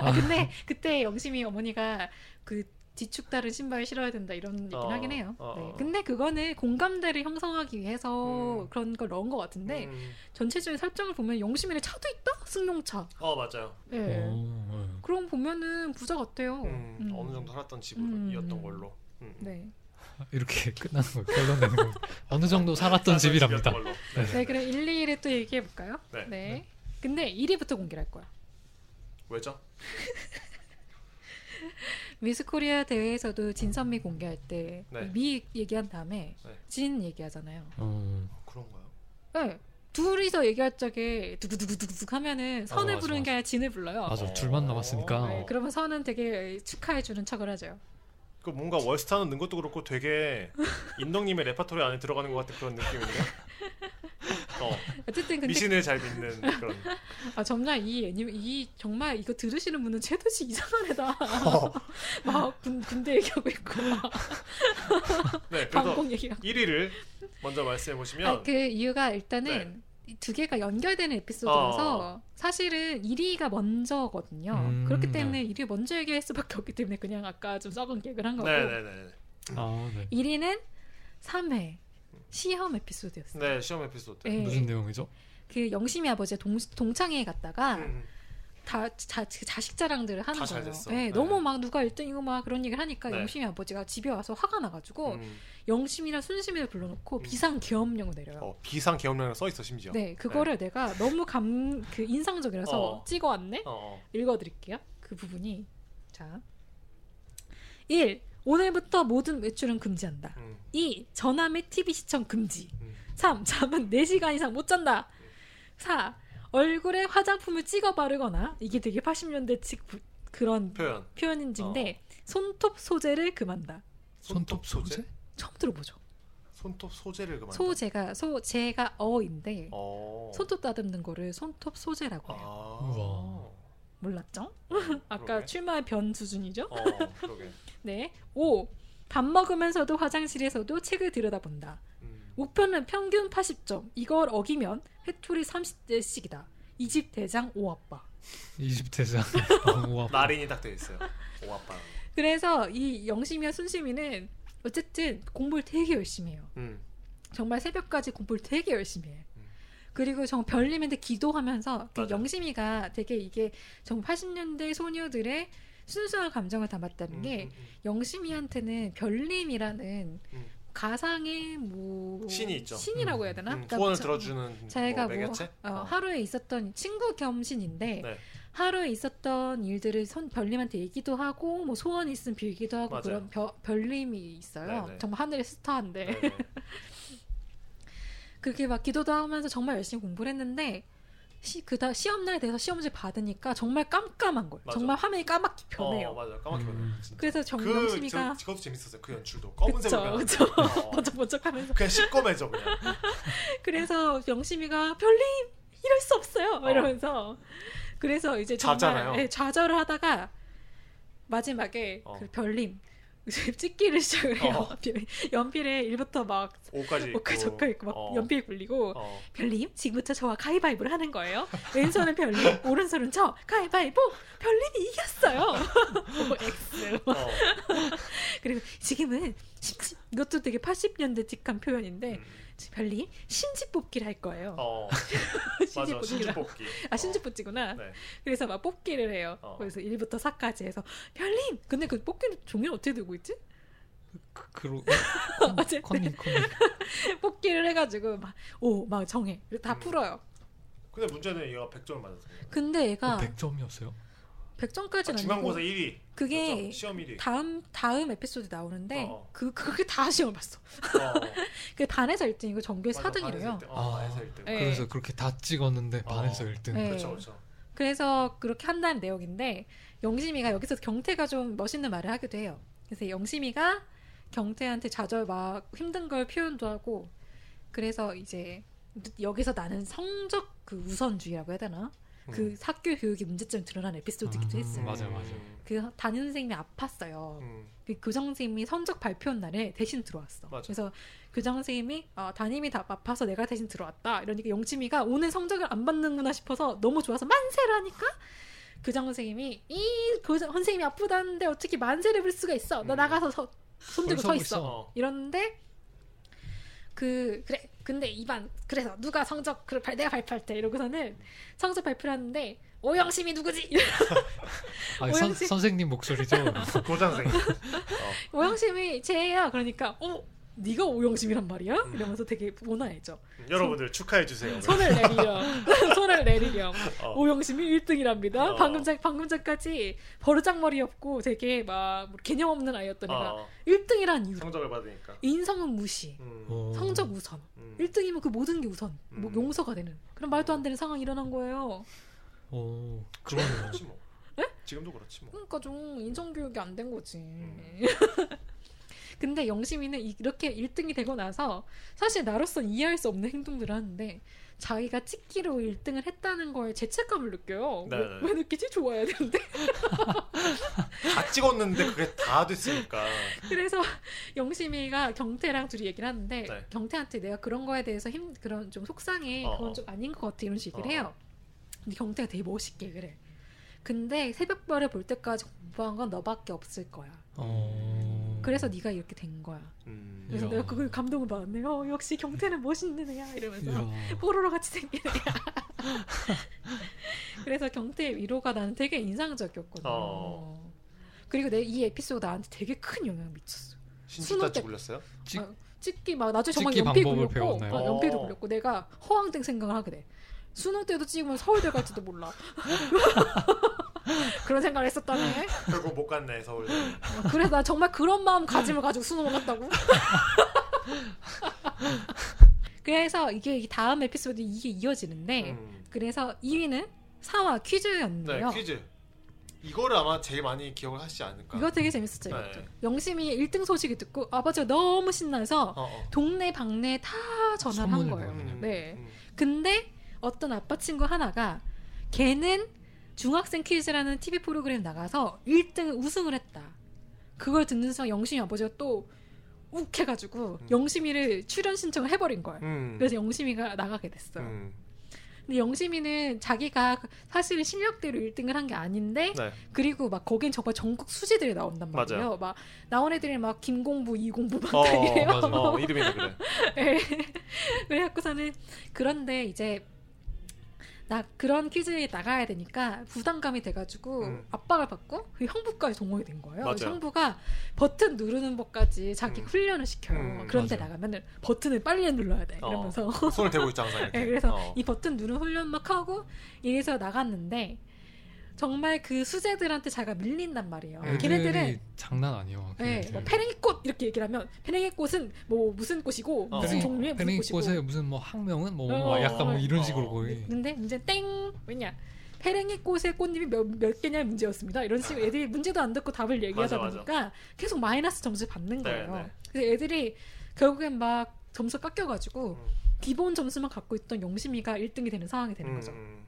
아, 근데 그때 영심이 어머니가 그 뒤축 다른 신발 신어야 된다 이런 얘기는 어, 하긴 해요. 어, 네. 어. 근데 그거는 공감대를 형성하기 위해서 음. 그런 걸 넣은 것 같은데 음. 전체적인 설정을 보면 영심이네 차도 있다 승용차. 어 맞아요. 예. 어, 네. 거 보면은 부자 같아요. 음, 음. 어느 정도 살았던 집이었던 음. 걸로. 음. 네. 이렇게 끝나는 거 결론 내는 거 어느 정도 살았던 집이랍니다. 걸로. 네, 그럼 1, 2위를 또 얘기해 볼까요? 네. 근데 1위부터 공개를 할 거야. 왜죠? 미스코리아 대회에서도 진선미 공개할 때 네. 미 얘기한 다음에 네. 진 얘기하잖아요. 어, 그런가요? 네. 둘이서 얘기할 적에 두구두구두구둑 하면은 선을 맞아, 부르는 게 맞아. 아니라 진을 불러요. 맞아 둘만 남았으니까 네, 그러면 선은 되게 축하해주는 척을 하죠. 그 뭔가 월스타는 넣은 것도 그렇고 되게 인덕님의 레파토리 안에 들어가는 것 같은 그런 느낌인데. 어, 어쨌든 근데 미신을 잘 믿는 그런. 아 정말 이 애니 이 정말 이거 들으시는 분은 최도 씨 이상한 애다. 어. 막 군, 군대 얘기하고 있고 막 네, 그래서 방공 얘기하고. 1위를 먼저 말씀해 보시면 아, 그 이유가 일단은 이두 개가 연결되는 에피소드라서 어. 사실은 1위가 먼저거든요. 음, 그렇기 때문에 1위 먼저 얘기할 수밖에 없기 때문에 그냥 아까 좀 썩은 개그를 한 거고. 네 네 네. 아, 네. 1위는 3회 시험 에피소드였어요. 네 시험 에피소드. 네. 무슨 내용이죠? 그 영심이 아버지 동, 동창회에 갔다가 음, 다 자, 그 자식 자랑들을 하는 거예요. 됐어. 네, 네. 너무 막 누가 1등이고 막 그런 얘기를 하니까 네. 영심이 아버지가 집에 와서 화가 나가지고 음. 영심이랑 순심이를 불러놓고 음. 비상 계엄령을 내려요. 어, 비상 계엄령이 써 있어 심지어. 네, 그거를 내가 너무 감 그 인상적이라서 어. 찍어왔네. 어, 어. 읽어드릴게요. 그 부분이 자 1. 오늘부터 모든 외출은 금지한다. 음, 2. 전화 및 TV 시청 금지. 음. 3. 잠은 4시간 이상 못 잔다. 4. 얼굴에 화장품을 찍어 바르거나 이게 되게 80년대 치 그런 표현. 표현인지인데 손톱 소재를 금한다. 손톱 소재? 처음 들어보죠. 손톱 소재를 그만. 소재가 소재가 어인데 어. 손톱 다듬는 거를 손톱 소재라고 해요. 아. 몰랐죠? 아까 그러게. 출마의 변 수준이죠? 어, 그러게. 네. 5. 밥 먹으면서도 화장실에서도 책을 들여다본다. 음. 목표는 평균 80점. 이걸 어기면 회초리 30대씩이다. 이집 대장 오아빠. 이집 대장. 와. 나린이 딱 돼 있어요. 오 아빠. 그래서 이 영심이와 순심이는 어쨌든 공부를 되게 열심히 해요. 음. 정말 새벽까지 공부를 되게 열심히 해. 음. 그리고 정말 별님한테 기도하면서 그. 영심이가 되게 이게 정말 80년대 소녀들의 순수한 감정을 담았다는 음, 게 음, 음. 영심이한테는 별님이라는 음. 가상의 뭐 신이 있죠. 신이라고 해야 되나? 음, 그러니까 후원을 자- 들어주는 자기가 뭐 뭐? 어, 어. 하루에 있었던 친구 겸 신인데 네. 하루에 있었던 일들을 손 별님한테 얘기도 하고 뭐 소원 있으면 빌기도 하고 맞아요. 그런 벼- 별님이 있어요. 네네. 정말 하늘의 스타인데 네, 네. 그렇게 막 기도도 하면서 정말 열심히 공부를 했는데 시, 그다 시험 날 돼서 시험지 받으니까 정말 깜깜한 거예요. 맞아. 정말 화면이 까맣게 변해요. 어, 맞아. 까맣게 음. 변해요. 진짜. 그래서 그 정영심이가 저, 그것도 재밌었어요. 그 연출도 그쵸 검은색으로 그쵸 어. 번쩍번쩍하면서 그냥 시꺼매져 그냥. 그래서 영심이가 별님 이럴 수 없어요 어. 이러면서 그래서 이제 정말? 예, 좌절을 하다가 마지막에 어. 그 별님 찍기를 시작을 해요. 어. 연필에 1부터 막 5까지 있고. 5까지 적혀 있고 막 어. 연필 굴리고 어. 별님 지금부터 저와 가위바위보를 하는 거예요. 왼손은 별님, 오른손은 저 가위바위보. 별님이 이겼어요. 오, X. 어. 그리고 지금은 심지 이것도 되게 80년대 직한 표현인데 음. 별님 신지 뽑기를 할 거예요. 어. 신지 맞아. 뽑기를. 신지 뽑기. 아 신지 뽑기구나. 네. 그래서 막 뽑기를 해요. 어. 그래서 1부터 4까지 해서 별님. 근데 그 뽑기는 종이는 어떻게 들고 있지? 그, 그러. 어쨌든. 컨닝 컨닝. 뽑기를 해가지고 막오막 정해. 다 음. 풀어요. 근데 문제는 얘가 100점을 맞았어요. 근데 얘가 100점이었어요? 100점까지는 중간고사 아니고 1위. 그게 그렇죠? 시험 1위. 다음 다음 에피소드 나오는데 어. 그 그게 다 시험을 봤어. 어. 그 반에서 1등이고 전교 맞아, 4등이래요. 반에서 1등. 어, 아. 반에서 1등. 네. 그래서 그렇게 다 찍었는데 어. 반에서 1등. 네. 그렇죠, 그렇죠. 그래서 그렇게 한다는 내용인데 영심이가 여기서 경태가 좀 멋있는 말을 하기도 해요. 그래서 영심이가 경태한테 좌절 막 힘든 걸 표현도 하고 그래서 이제 여기서 나는 성적 그 우선주의라고 해야 되나? 그 학교 교육의 문제점 드러난 에피소드이기도 음, 했어요. 맞아요, 맞아요. 그 담임 선생님이 아팠어요. 음. 그 교장 선생님이 성적 발표 날에 대신 들어왔어. 맞아. 그래서 교장 선생님이 어, 담임이 다 아파서 내가 대신 들어왔다. 이러니까 영치미가 오늘 성적을 안 받는구나 싶어서 너무 좋아서 만세를 하니까 교장 선생님이 이 교장 선생님이 아프다는데 어떻게 만세를 부를 수가 있어? 너 음. 나가서 서, 손 들고 서 있어. 있어. 이러는데 그 그래 근데 이반 그래서 누가 성적 그 발- 내가 발표할 때 이러고서는 성적 발표를 하는데 오영심이 누구지? 아, 선, 오영식- 선생님 목소리죠. 고장 선생님. 오영심이 쟤야 그러니까 어 네가 오영심이란 말이야? 이러면서 되게 온화해져. 음, 여러분들 축하해 주세요. 손을 내리렴. 손을 내리렴. 어. 오영심이 1등이랍니다. 어. 방금 전 방금 전까지 버르장머리였고 되게 막뭐 개념 없는 아이였던 애가 어, 1등이란 이유. 성적을 받으니까. 인성은 무시. 음, 어. 성적 우선. 음. 1등이면 그 모든 게 우선. 뭐 음. 용서가 되는. 그런 말도 안 되는 상황이 일어난 거예요. 어, 그러네요. 뭐. 지금도 그렇지 뭐. 그러니까 좀 인성 교육이 안 된 거지. 음. 근데 영심이는 이렇게 1등이 되고 나서 사실 나로서는 이해할 수 없는 행동들을 하는데 자기가 찍기로 1등을 했다는 거에 죄책감을 느껴요. 네, 왜, 네. 왜 느끼지? 좋아야 되는데. 다 찍었는데 그게 다 됐으니까. 그래서 영심이가 경태랑 둘이 얘기를 하는데 네. 경태한테 내가 그런 거에 대해서 힘 그런 좀 속상해 어. 그건 좀 아닌 것 같아 이런 식으로 어. 해요. 근데 경태가 되게 멋있게 그래. 근데 새벽별을 볼 때까지 공부한 건 너밖에 없을 거야. 어. 그래서 네가 이렇게 된 거야. 음. 그래서 이야. 내가 그걸 감동을 받았네. 어, 역시 경태는 멋있는 애야 이러면서 이야. 뽀로로 같이 생긴 애야. 그래서 경태의 위로가 나는 되게 인상적이었거든요. 어. 그리고 내 이 에피소드 나한테 되게 큰 영향을 미쳤어. 때- 굴렸어요? 찍- 아, 찍기 막 나중에 정말 연필 굴렸고? 어, 연필도 어. 굴렸고 내가 허황된 생각을 하게 돼. 수능 때도 찍으면 서울대 갈지도 몰라. 그런 생각을 했었다네. 결국 못 갔네 서울. 어, 그래서 나 정말 그런 마음 가짐을 가지고 수능을 갔다고. 그래서 이게 이 다음 에피소드 이게 이어지는데 음. 그래서 2위는 사와 네 퀴즈였는데요. 퀴즈. 이거를 아마 제일 많이 기억을 하시지 않을까. 이거 되게 재밌었죠. 네. 이것도. 영심이 1등 소식을 듣고 아버지가 너무 신나서 어, 어. 동네 방네 다 전화를 한 선물을 거예요. 보내요. 네. 음. 근데 어떤 아빠 친구 하나가 걔는 중학생 퀴즈라는 TV 프로그램 나가서 1등 우승을 했다. 그걸 듣는 순간 영심이 아버지가 또 욱해가지고 음. 영심이를 출연 신청을 해버린 거예요. 음. 그래서 영심이가 나가게 됐어요. 음. 근데 영심이는 자기가 사실 실력대로 1등을 한 게 아닌데 네. 그리고 막 거긴 정말 전국 수지들이 나온단 말이에요. 맞아요. 막 나온 애들이 막 김공부, 이공부 막 어, 이래요. 어, 이름이 그래. 네. 그래갖고서는 그런데 이제 나 그런 퀴즈에 나가야 되니까 부담감이 돼가지고 음. 압박을 받고 그 형부까지 동원이 된 거예요. 형부가 버튼 누르는 법까지 자기 음. 훈련을 시켜요. 음, 그런데. 나가면은 버튼을 빨리 눌러야 돼 어. 이러면서 손을 대고 이렇게. 네, 그래서 어. 이 버튼 누르는 훈련 막 하고 이래서 나갔는데 정말 그 수재들한테 자기가 밀린단 말이에요. 음. 걔네들은 장난 아니에요. 네. 뭐 페랭이꽃 이렇게 얘기를 하면 페랭이꽃은 뭐 무슨 꽃이고 어. 무슨 종류의 무슨 페랭이 꽃이고 꽃에 무슨 뭐 학명은 뭐, 어, 뭐 약간 뭐 어, 이런 어. 식으로 거의 근데 문제 땡 왜냐 페랭이 꽃의 꽃잎이 몇, 몇 개냐 문제였습니다. 이런 식으로 애들이 문제도 안 듣고 답을 얘기하다 맞아. 보니까 계속 마이너스 점수 받는 네, 거예요. 네. 그래서 애들이 결국엔 막 점수 깎여가지고 음. 기본 점수만 갖고 있던 영심이가 1등이 되는 상황이 되는 음, 거죠. 음,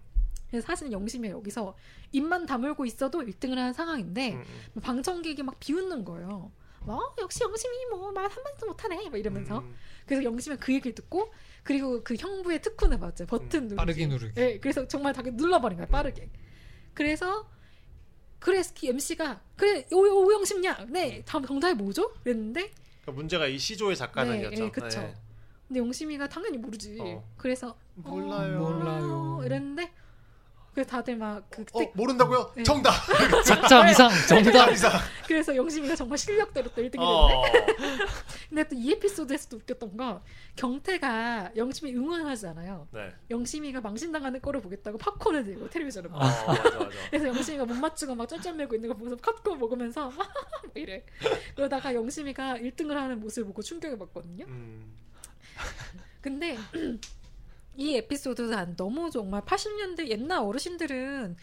그래서 사실 영심이 여기서 입만 다물고 있어도 1등을 하는 상황인데 음, 음. 방청객이 막 비웃는 거예요. 뭐 역시 영심이 뭐 말 한마디도 못하네 막 이러면서 음. 그래서 영심이 그 얘기를 듣고 그리고 그 형부의 특훈을 봤죠 버튼 누르기 빠르게 누르기. 네, 그래서 정말 다 눌러버린 거야 빠르게 그래서 그래서 MC가 그래 오, 오영심냐 네 다음 정답이 뭐죠? 그랬는데 그러니까 문제가 이 시조의 작가는이었죠. 네, 네, 그쵸. 근데 영심이가 당연히 모르지 어. 그래서 몰라요. 어, 몰라요. 이랬는데 그래서 다들 막그 어 모른다고요? 네. 정답. 작점 이상 정답. 이상. 그래서 영심이가 정말 실력대로 또 1등이 됐네 어. 근데 또 이 에피소드에서도 웃겼던 건 경태가 영심이 응원하잖아요. 네. 영심이가 망신당하는 꼴을 보겠다고 팝콘을 들고 텔레비전을 어, 봐. 맞아 맞아. 그래서 영심이가 못 맞추고 막 쩔쩔매고 있는 거 보면서 팝콘 먹으면서 막 이래. 그러다가 영심이가 1등을 하는 모습을 보고 충격을 받거든요. 음. 근데 이 에피소드는 난 너무 정말 80년대 옛날 어르신들은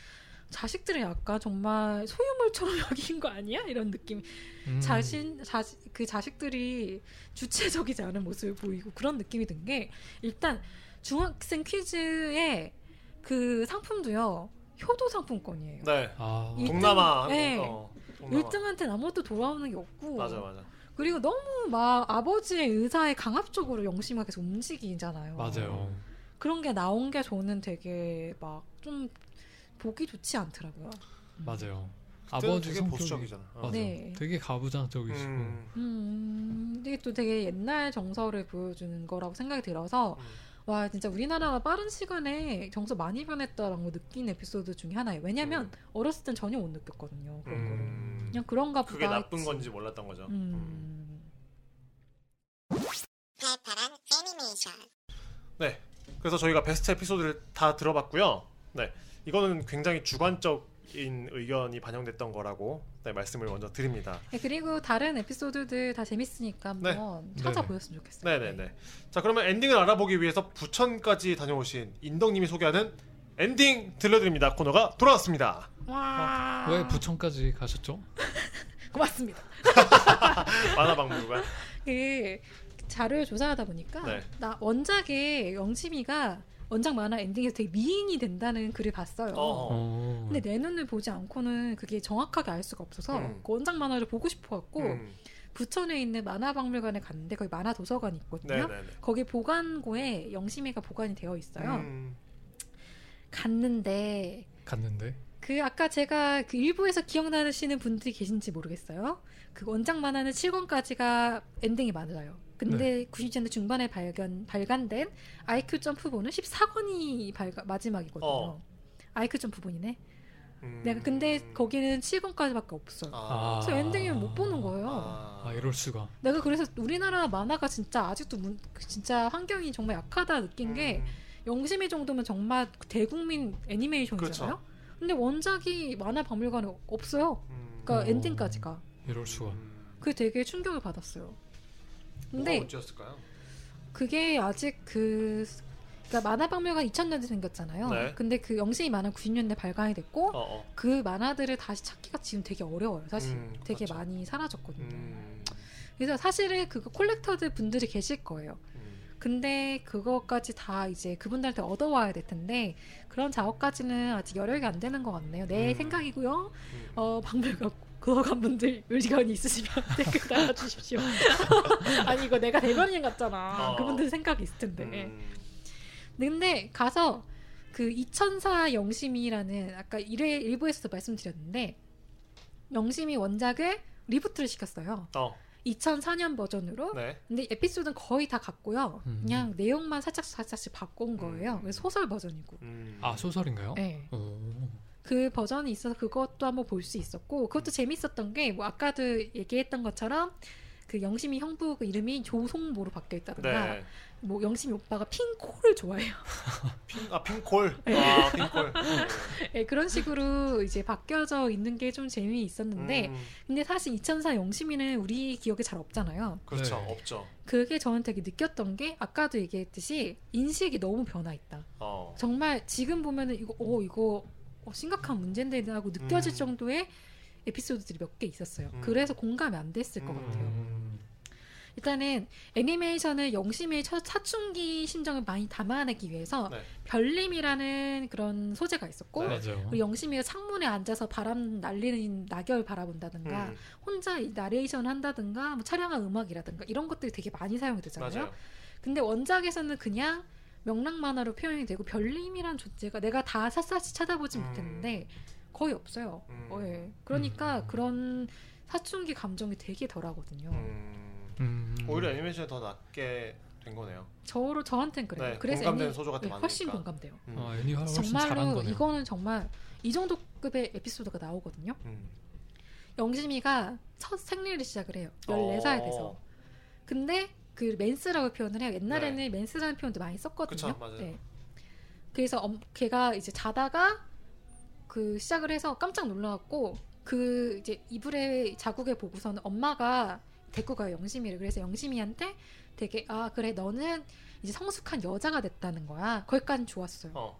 자식들을 약간 정말 소유물처럼 여긴 거 아니야? 이런 느낌. 음. 자신 자 그 자식들이 주체적이지 않은 모습을 보이고 그런 느낌이 든 게 일단 중학생 퀴즈의 그 상품도요 효도 상품권이에요. 네. 아, 이- 동남아. 네. 어, 동남아. 1등한테는 아무것도 돌아오는 게 없고 맞아 맞아. 그리고 너무 막 아버지의 의사에 강압적으로 계속 움직이잖아요. 맞아요. 그런 게 나온 게 저는 되게 막 좀 보기 좋지 않더라고요. 맞아요. 그때는 아버지 되게 성격이- 보수적이잖아. 어. 맞아. 네. 되게 가부장적이시고. 음. 음, 이게 또 되게 옛날 정서를 보여주는 거라고 생각이 들어서 음. 와 진짜 우리나라가 빠른 시간에 정서 많이 변했다라는 거 느낀 에피소드 중에 하나예요. 왜냐면 어렸을 땐 전혀 못 느꼈거든요. 그런 거를. 음. 그냥 그런가 보다. 그게 나쁜 했지. 건지 몰랐던 거죠. 음. 애니메이션. 네. 그래서 저희가 베스트 에피소드를 다 들어봤고요. 네. 이거는 굉장히 주관적인 의견이 반영됐던 거라고 네, 말씀을 먼저 드립니다. 네, 그리고 다른 에피소드들 다 재밌으니까 한번 네. 찾아보셨으면 좋겠어요. 네네네. 자 그러면 엔딩을 알아보기 위해서 부천까지 다녀오신 인덕님이 소개하는 엔딩 들려드립니다. 코너가 돌아왔습니다. 와. 왜 부천까지 가셨죠? 고맙습니다. 만화박물관. 그 자료를 조사하다 보니까 네. 나 원작의 영심이가 원작 만화 엔딩에서 되게 미인이 된다는 글을 봤어요. 어. 어. 근데 내 눈으로 보지 않고는 그게 정확하게 알 수가 없어서 음. 그 원작 만화를 보고 싶어갖고 음. 부천에 있는 만화박물관에 갔는데 거기 만화 도서관이 있거든요. 네네네. 거기 보관고에 영심이가 보관이 되어 있어요. 음. 갔는데 갔는데 그 아까 제가 그 일부에서 기억나시는 분들이 계신지 모르겠어요. 그 원작 만화는 7권까지가 엔딩이 맞아요. 근데 90년대 중반에 발견 발간된 아이큐 점프본은 14권이 발가, 마지막이거든요. 어. 아이큐 점프본이네. 음. 내가 근데 거기는 7권까지밖에 없어요. 아. 그래서 엔딩을 못 보는 거예요. 아. 아 이럴 수가. 내가 그래서 우리나라 만화가 진짜 아직도 문- 그 진짜 환경이 정말 약하다 느낀 게 음. 영심이 정도면 정말 대국민 애니메이션이잖아요. 그렇죠. 근데 원작이 만화 박물관에 없어요. 음. 그러니까 어. 엔딩까지가. 이럴 수가. 그게 되게 충격을 받았어요. 근데 뭐가 문제였을까요? 그게 아직 그 그러니까 만화 박물관 2000년대 생겼잖아요. 네. 근데 그 영심이 만화 90년대 발간이 됐고 어, 어. 그 만화들을 다시 찾기가 지금 되게 어려워요. 사실 음, 되게 그렇죠. 많이 사라졌거든요. 음. 그래서 사실은 그거 콜렉터들 분들이 계실 거예요. 음. 근데 그거까지 다 이제 그분들한테 얻어와야 될 텐데 그런 작업까지는 아직 여력이 안 되는 것 같네요. 내 음. 생각이고요. 음. 어, 박물관 구호관 분들 의견이 있으시면 댓글 달아주십시오. 아니 이거 내가 대변인 같잖아. 어. 그분들 생각이 있을 텐데. 음. 근데 가서 그2004 영심이라는 아까 1회 일부에서도 말씀드렸는데 영심이 원작을 리부트를 시켰어요. 어. 2004년 버전으로. 네. 근데 에피소드는 거의 다 같고요. 음. 그냥 내용만 살짝 살짝씩 바꾼 거예요. 음. 소설 버전이고. 음. 아 소설인가요? 네. 오. 그 버전이 있어서 그것도 한번 볼 수 있었고 그것도 재밌었던 게 뭐 아까도 얘기했던 것처럼 그 영심이 형부 그 이름이 조송모로 바뀌어 있다든가 네. 뭐 영심이 오빠가 핑콜을 좋아해요. 핑, 아 핑콜. 네. 아 핑콜. 네, 그런 식으로 이제 바뀌어져 있는 게 좀 재미 있었는데 음, 근데 사실 2004 영심이는 우리 기억에 잘 없잖아요. 그렇죠. 네. 없죠. 그게 저는 되게 느꼈던 게 아까도 얘기했듯이 인식이 너무 변화 있다. 어. 정말 지금 보면은 이거 어 이거 어, 심각한 문제인데 하고 느껴질 음. 정도의 에피소드들이 몇 개 있었어요. 음. 그래서 공감이 안 됐을 것 음. 같아요. 음. 일단은 애니메이션을 영심의 첫 사춘기 심정을 많이 담아내기 위해서 네. 별님이라는 그런 소재가 있었고 네. 그리고 영심이가 창문에 앉아서 바람 날리는 낙엽을 바라본다든가 음, 혼자 이 나레이션 한다든가 뭐 촬영한 음악이라든가 이런 것들이 되게 많이 사용이 되잖아요. 맞아요. 근데 원작에서는 그냥 명랑 만화로 표현이 되고 별님이란 존재가 내가 다 샅샅이 찾아보지 음. 못했는데 거의 없어요. 음. 어, 예. 그러니까 음. 그런 사춘기 감정이 되게 덜하거든요. 음. 음. 오히려 애니메이션이 더 낫게 된 거네요. 저로 저한텐 그래요. 네, 그래서 공감되는 애니- 소조가 더 예, 훨씬. 공감돼요. 음. 아 애니 훨씬 잘한 정말로 거네요. 이거는 정말 이 정도 급의 에피소드가 나오거든요. 음. 영심이가 첫 생리를 시작을 해요. 14살 돼서. 어. 근데 그 맨스라고 표현을 해요. 옛날에는 맨스라는 표현도 많이 썼거든요. 네. 그쵸, 맞아요. 네. 그래서 엄, 걔가 이제 자다가 그 시작을 해서 깜짝 놀라갖고 그 이제 이불에 자국에 보고서는 엄마가 데리고 가요 영심이를. 그래서 영심이한테 되게 아 그래 너는 이제 성숙한 여자가 됐다는 거야. 거기까지는 좋았어요. 어.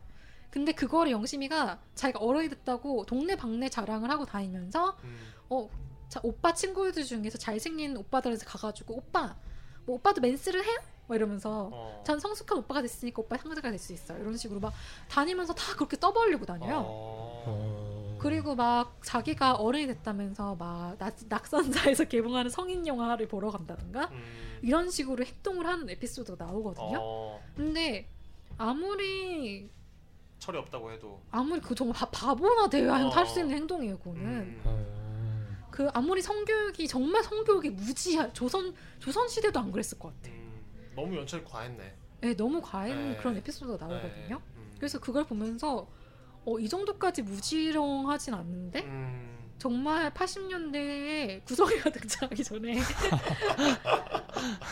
근데 그거를 영심이가 자기가 어른이 됐다고 동네 방네 자랑을 하고 다니면서 음. 어, 자, 오빠 친구들 중에서 잘생긴 오빠들한테 가가지고 오빠, 뭐 오빠도 맨스를 해요? 막 이러면서 어. 전 성숙한 오빠가 됐으니까 오빠 상자가 될 수 있어요. 이런 식으로 막 다니면서 다 그렇게 떠벌리고 다녀요. 어. 어. 그리고 막 자기가 어른이 됐다면서 막 낙, 낙선사에서 개봉하는 성인 영화를 보러 간다든가 음. 이런 식으로 행동을 하는 에피소드가 나오거든요. 어. 근데 아무리 철이 없다고 해도. 아무리 그 정말 바, 바보나 대화형 어. 할수 있는 행동이에요. 그거는. 음. 어. 그 아무리 성교육이 정말 성교육이 무지하 조선 조선 시대도 안 그랬을 것 같아. 음. 너무 연출이 과했네. 네, 너무 과한 네. 그런 에피소드가 나오거든요. 네. 음. 그래서 그걸 보면서 어, 이 정도까지 무지렁하진 않는데 음. 정말 80년대에 구성이가 등장하기 전에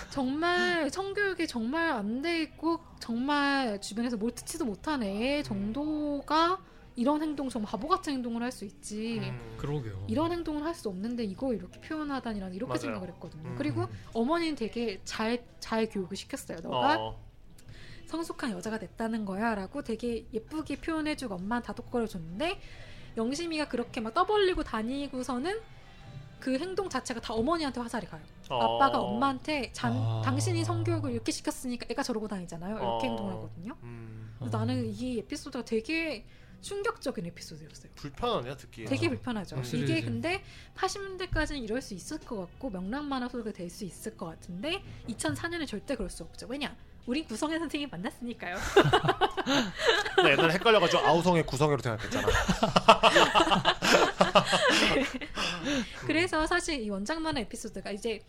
정말 성교육이 정말 안 돼 있고 정말 주변에서 뭘 듣지도 못한 애 정도가 이런 행동 정말 바보 같은 행동을 할 수 있지 음. 그러게요. 이런 행동을 할 수 없는데 이거 이렇게 표현하다니란 이렇게 맞아요. 생각을 했거든요. 음. 그리고 어머니는 되게 잘 잘 교육을 시켰어요. 너가 어. 성숙한 여자가 됐다는 거야라고 되게 예쁘게 표현해주고 엄마는 다독거려 줬는데 영심이가 그렇게 막 떠벌리고 다니고서는 그 행동 자체가 다 어머니한테 화살이 가요. 어. 아빠가 엄마한테 잔, 아. 당신이 성교육을 이렇게 시켰으니까 애가 저러고 다니잖아요. 이렇게 어. 행동을 하거든요. 음. 어. 나는 이 에피소드가 되게 충격적인 에피소드였어요. 불편하네요 듣기. 되게 불편하죠. 확실히 이게 이제- 근데 80년대까지는 이럴 수 있을 것 같고 명랑 만화 소리가 될 수 있을 것 같은데 2004년에 절대 그럴 수 없죠. 왜냐? 우린 구성애 선생님 만났으니까요. 나 옛날에 헷갈려가지고 아우성의 구성애로 생각했잖아. 그래서 사실 이 원작 만화 에피소드가 이제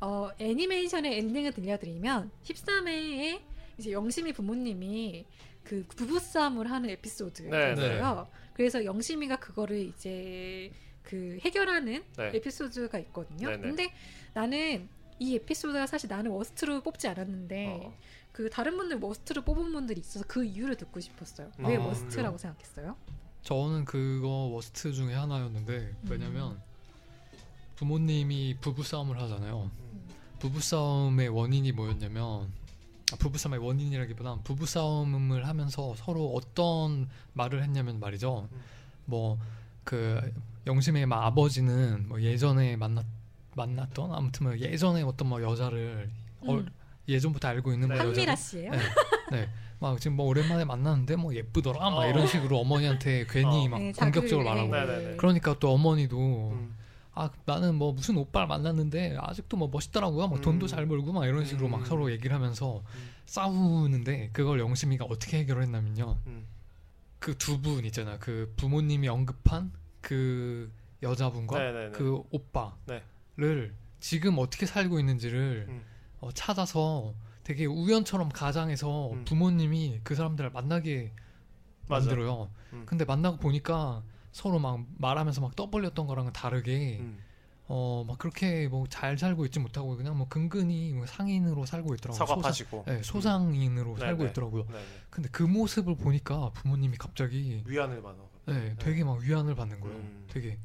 어, 애니메이션의 엔딩을 들려드리면 13회에 이제 영심이 부모님이 그 부부싸움을 하는 네, 에피소드예요. 그래서 영심이가 그거를 이제 그 해결하는 네. 에피소드가 있거든요. 네네. 근데 나는 이 에피소드가 사실 나는 worst로 뽑지 않았는데 어. 그 다른 분들 worst로 뽑은 분들이 있어서 그 이유를 듣고 싶었어요. 왜 아, worst라고 생각했어요? 저는 그거 worst 중에 하나였는데 왜냐면 부모님이 부부 싸움을 하잖아요. 부부 싸움의 원인이 뭐였냐면 아, 부부 싸움의 원인이라기보단 부부 싸움을 하면서 서로 어떤 말을 했냐면 말이죠. 음. 뭐그 영심의 막 아버지는 뭐 예전에 만났 만났던 아무튼 뭐 예전에 어떤 뭐 여자를 어, 음. 예전부터 알고 있는 뭐 여자 한미라 씨예요? 네, 네. 막 지금 뭐 오랜만에 만났는데 뭐 예쁘더라 막 어. 이런 식으로 어머니한테 괜히 어. 막 네, 공격적으로 말하고 네, 네, 네. 그러니까 또 어머니도 음. 아 나는 뭐 무슨 오빠를 만났는데 아직도 뭐 멋있더라고요 막 돈도 음. 잘 벌고 막 이런 식으로 음. 막 서로 얘기를 하면서 음. 싸우는데 그걸 영심이가 어떻게 해결을 했냐면요 음. 그두 분 있잖아 그 부모님이 언급한 그 여자분과 네네네. 그 오빠를 네. 지금 어떻게 살고 있는지를 음. 어, 찾아서 되게 우연처럼 가장해서 음. 부모님이 그 사람들을 만나게 맞아. 만들어요. 음. 근데 만나고 보니까 서로 막 말하면서 막 떠벌렸던 거랑은 다르게 음. 어막 그렇게 뭐 잘 살고 있지 못하고 그냥 뭐 근근히 뭐 상인으로 살고 있더라고요. 사과 소상-. 네, 소상인으로 음. 살고 네네. 있더라고요. 네네. 근데 그 모습을 보니까 부모님이 갑자기 위안을 받아. 네, 되게 막 위안을 받는 거예요. 음. 되게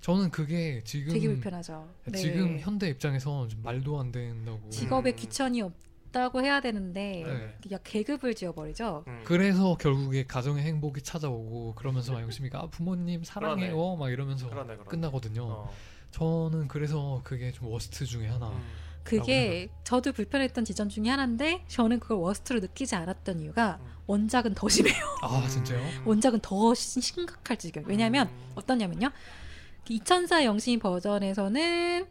저는 그게 지금 되게 불편하죠. 네. 지금 현대 입장에서 좀 말도 안 된다고. 직업에 음. 귀천이 없 다고 해야 되는데 네. 그냥 계급을 지어버리죠. 음. 그래서 결국에 가정의 행복이 찾아오고 그러면서 막 영심이가 아, 부모님 사랑해요 막 이러면서 그러네, 그러네. 끝나거든요. 어. 저는 그래서 그게 좀 worst 중에 하나. 음. 그게 저도 불편했던 지점 중에 하나인데 저는 그걸 worst로 느끼지 않았던 이유가 음. 원작은 더 심해요. 아 진짜요? 원작은 더 심- 심각할 지경. 왜냐하면 음. 어떠냐면요. 2004 영심 버전에서는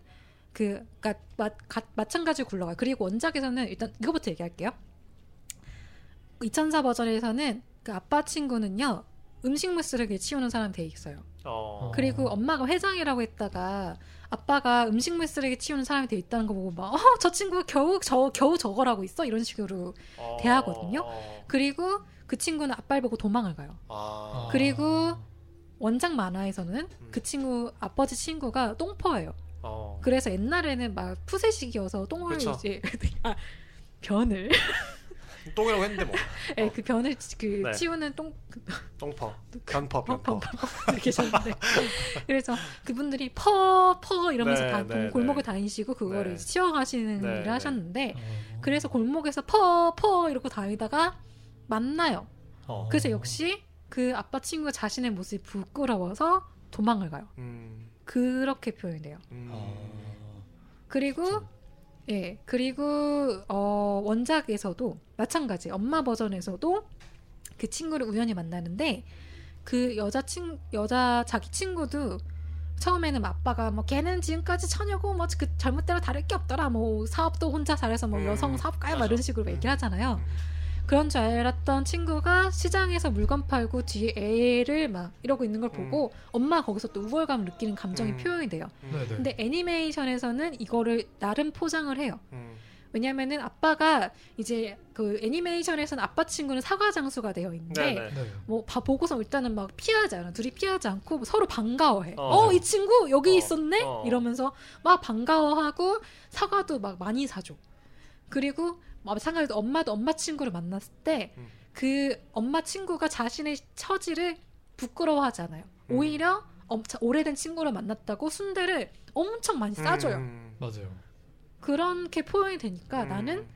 그 마, 가, 마찬가지로 굴러가요. 그리고 원작에서는 일단 이거부터 얘기할게요. 2004 버전에서는 그 아빠 친구는요. 음식물 쓰레기 치우는 사람 돼 있어요. 어. 그리고 엄마가 회장이라고 했다가 아빠가 음식물 쓰레기 치우는 사람이 돼 있다는 거 보고 막 어, 저 친구 겨우 저 겨우 저거라고 있어 이런 식으로 어. 대하거든요. 어. 그리고 그 친구는 아빠를 보고 도망을 가요. 아. 그리고 원작 만화에서는 그 친구 아버지 친구가 똥퍼예요. 어. 그래서 옛날에는 막 푸세식이어서 똥을 그쵸. 이제 아, 변을 똥이라고 했는데 뭐. 예, 그 변을 치- 그 네. 치우는 똥 그, 똥퍼. 변퍼 변퍼. 이렇게 계셨는데 그래서 그분들이 퍼 퍼 이러면서 네, 다 네, 동- 골목을 네. 다니시고 그거를 네. 치워가시는 네, 일을 네. 하셨는데 어. 그래서 골목에서 퍼 퍼 이러고 다니다가 만나요. 어. 그래서 역시 그 아빠 친구가 자신의 모습이 부끄러워서 도망을 가요. 음. 그렇게 표현돼요. 음. 어. 그리고 예 그리고 어, 원작에서도 마찬가지 엄마 버전에서도 그 친구를 우연히 만나는데 그 여자 친 여자 자기 친구도 처음에는 아빠가 뭐 걔는 지금까지 처녀고 뭐 그 잘못대로 다를 게 없더라 뭐 사업도 혼자 잘해서 뭐 음, 여성 사업가야 막. 이런 식으로 음. 얘기를 하잖아요. 그런 줄 알았던 친구가 시장에서 물건 팔고 뒤에 애를 막 이러고 있는 걸 보고 엄마 가 거기서 또 우월감을 느끼는 감정이 음. 표현이 돼요. 음. 네네. 근데 애니메이션에서는 이거를 나름 포장을 해요. 음. 왜냐면은 아빠가 이제 그 애니메이션에서는 아빠 친구는 사과 장수가 되어 있는데 네네. 네. 뭐 봐- 보고서 일단은 막 피하지 않아. 둘이 피하지 않고 서로 반가워해. 어. 어, 이 친구 여기 어, 있었네? 어. 이러면서 막 반가워하고 사과도 막 많이 사줘. 그리고 마찬가지로 엄마도 엄마 친구를 만났을 때 음. 그 엄마 친구가 자신의 처지를 부끄러워하잖아요. 음. 오히려 엄청 오래된 친구를 만났다고 순대를 엄청 많이 싸줘요. 음. 맞아요. 그렇게 표현이 되니까 음. 나는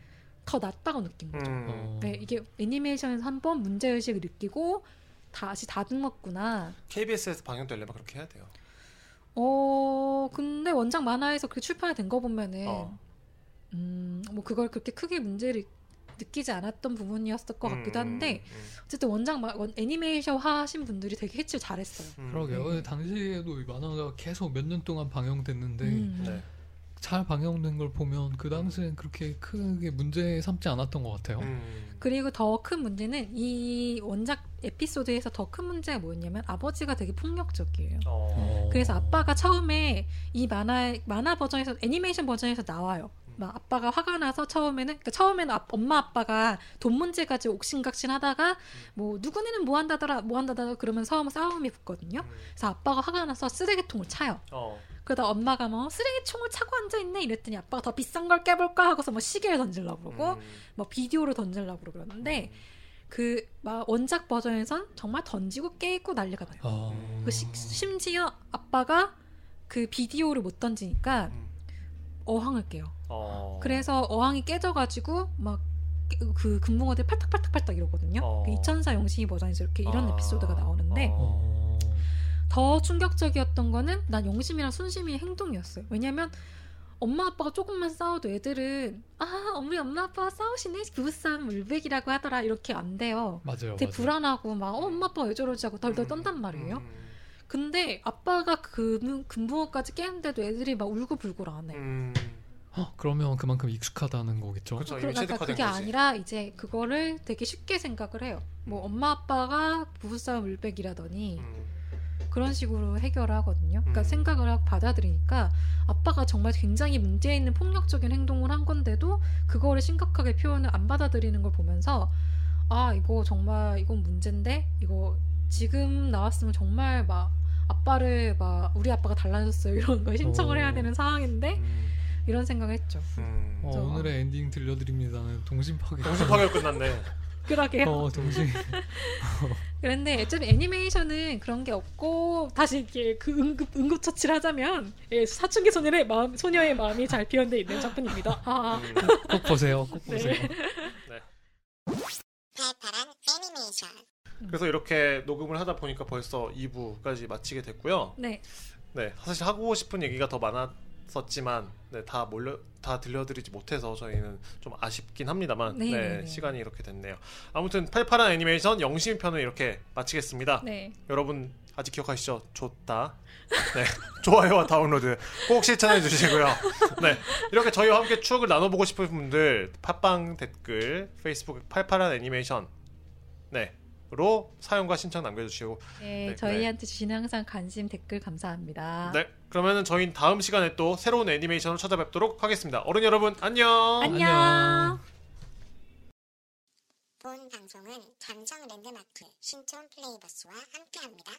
더 낫다고 느낀 거죠. 음. 어. 네, 이게 애니메이션에서 한 번 문제의식을 느끼고 다시 다듬었구나. KBS에서 방영되려면 그렇게 해야 돼요. 어, 근데 원작 만화에서 그 출판이 된 거 보면은, 어. 음, 뭐 그걸 그렇게 크게 문제를 느끼지 않았던 부분이었을 것 같기도 음, 한데, 음, 어쨌든 원작 마, 원, 애니메이션 하신 분들이 되게 해칠 잘했어요. 음. 그러게요. 네. 당시에도 이 만화가 계속 몇 년 동안 방영됐는데 음. 네. 잘 방영된 걸 보면 그 당시엔 그렇게 크게 문제 삼지 않았던 것 같아요. 음. 그리고 더 큰 문제는 이 원작 에피소드에서 더 큰 문제가 뭐였냐면 아버지가 되게 폭력적이에요. 어. 어. 그래서 아빠가 처음에 이 만화 만화 버전에서 애니메이션 버전에서 나와요. 막 아빠가 화가 나서 처음에는 그러니까 처음에는 아- 엄마 아빠가 돈 문제 가지고 옥신각신하다가 뭐 누구네는 뭐 한다더라 뭐 한다더라 그러면 싸움 싸움이 붙거든요. 음. 그래서 아빠가 화가 나서 쓰레기통을 차요. 어. 그러다 엄마가 뭐 쓰레기통을 차고 앉아 있네 이랬더니 아빠가 더 비싼 걸 깨볼까 하고서 뭐 시계를 던질라고 그러고 음. 뭐 비디오를 던질라고 그러는데 그 막 원작 버전에선 정말 던지고 깨고 난리가 나요. 아. 그 시- 심지어 아빠가 그 비디오를 못 던지니까 음. 어항을 깨요. 어. 그래서 어항이 깨져가지고 막 그 금붕어들 팔딱팔딱팔딱 이러거든요. 어. 그 이천사 영신이 버전에서 이렇게 이런 아. 에피소드가 나오는데 어. 어. 더 충격적이었던 거는 난 영심이랑 순심이의 행동이었어요. 왜냐면 엄마 아빠가 조금만 싸워도 애들은 아 우리 엄마 아빠가 싸우시네 부부싸움 물백이라고 하더라 이렇게 안 돼요. 맞아요. 되게 맞아요. 불안하고 막 어, 엄마 아빠 왜 저러지 하고 덜덜 떤단 말이에요. 음. 근데 아빠가 금, 금붕어까지 깨는데도 애들이 막 울고불고 안 해. 음. 어, 그러면 그만큼 익숙하다는 거겠죠. 그렇죠. 이미 그러니까 그게 거지. 아니라 이제 그거를 되게 쉽게 생각을 해요. 뭐 엄마 아빠가 부부싸움 물백이라더니 음. 그런 식으로 해결을 하거든요. 그러니까 음. 생각을 하고 받아들이니까 아빠가 정말 굉장히 문제 있는 폭력적인 행동을 한 건데도 그거를 심각하게 표현을 안 받아들이는 걸 보면서 아 이거 정말 이건 문제인데 이거 지금 나왔으면 정말 막 아빠를 막 우리 아빠가 달라졌어요 이런 걸 신청을 어. 해야 되는 상황인데 음. 이런 생각을 했죠. 음. 어, 저- 오늘의 엔딩 들려드립니다는 동심 파괴. 동심 파괴가 끝났네. 그러게요. 어, 동심. 그런데 어차피 애니메이션은 그런 게 없고 다시 이렇게 그 응급 응급처치를 하자면 예, 사춘기 소녀의 마음 소녀의 마음이 잘 표현되어 있는 작품입니다. 아, 음. 꼭 보세요. 꼭 네. 보세요. 발팔한 애니메이션. 그래서 이렇게 녹음을 하다 보니까 벌써 2부까지 마치게 됐고요. 네. 네, 사실 하고 싶은 얘기가 더 많았었지만 네, 다 몰려 다 들려드리지 못해서 저희는 좀 아쉽긴 합니다만 네, 네. 시간이 이렇게 됐네요. 아무튼 팔팔한 애니메이션 영심 편을 이렇게 마치겠습니다. 네. 여러분 아직 기억하시죠? 좋다. 네, 좋아요와 다운로드 꼭 실천해 주시고요. 네, 이렇게 저희와 함께 추억을 나눠보고 싶은 분들 팟빵 댓글, 페이스북 팔팔한 애니메이션 네 로 사연과 신청 남겨주시고 네, 네, 저희한테 주시는 항상 관심 댓글 감사합니다. 네, 그러면은 저희는 다음 시간에 또 새로운 애니메이션으로 찾아뵙도록 하겠습니다. 어른 여러분 안녕. 안녕. 안녕. 본 방송은 잠정 랜드마크 신촌 플레이버스와 함께합니다.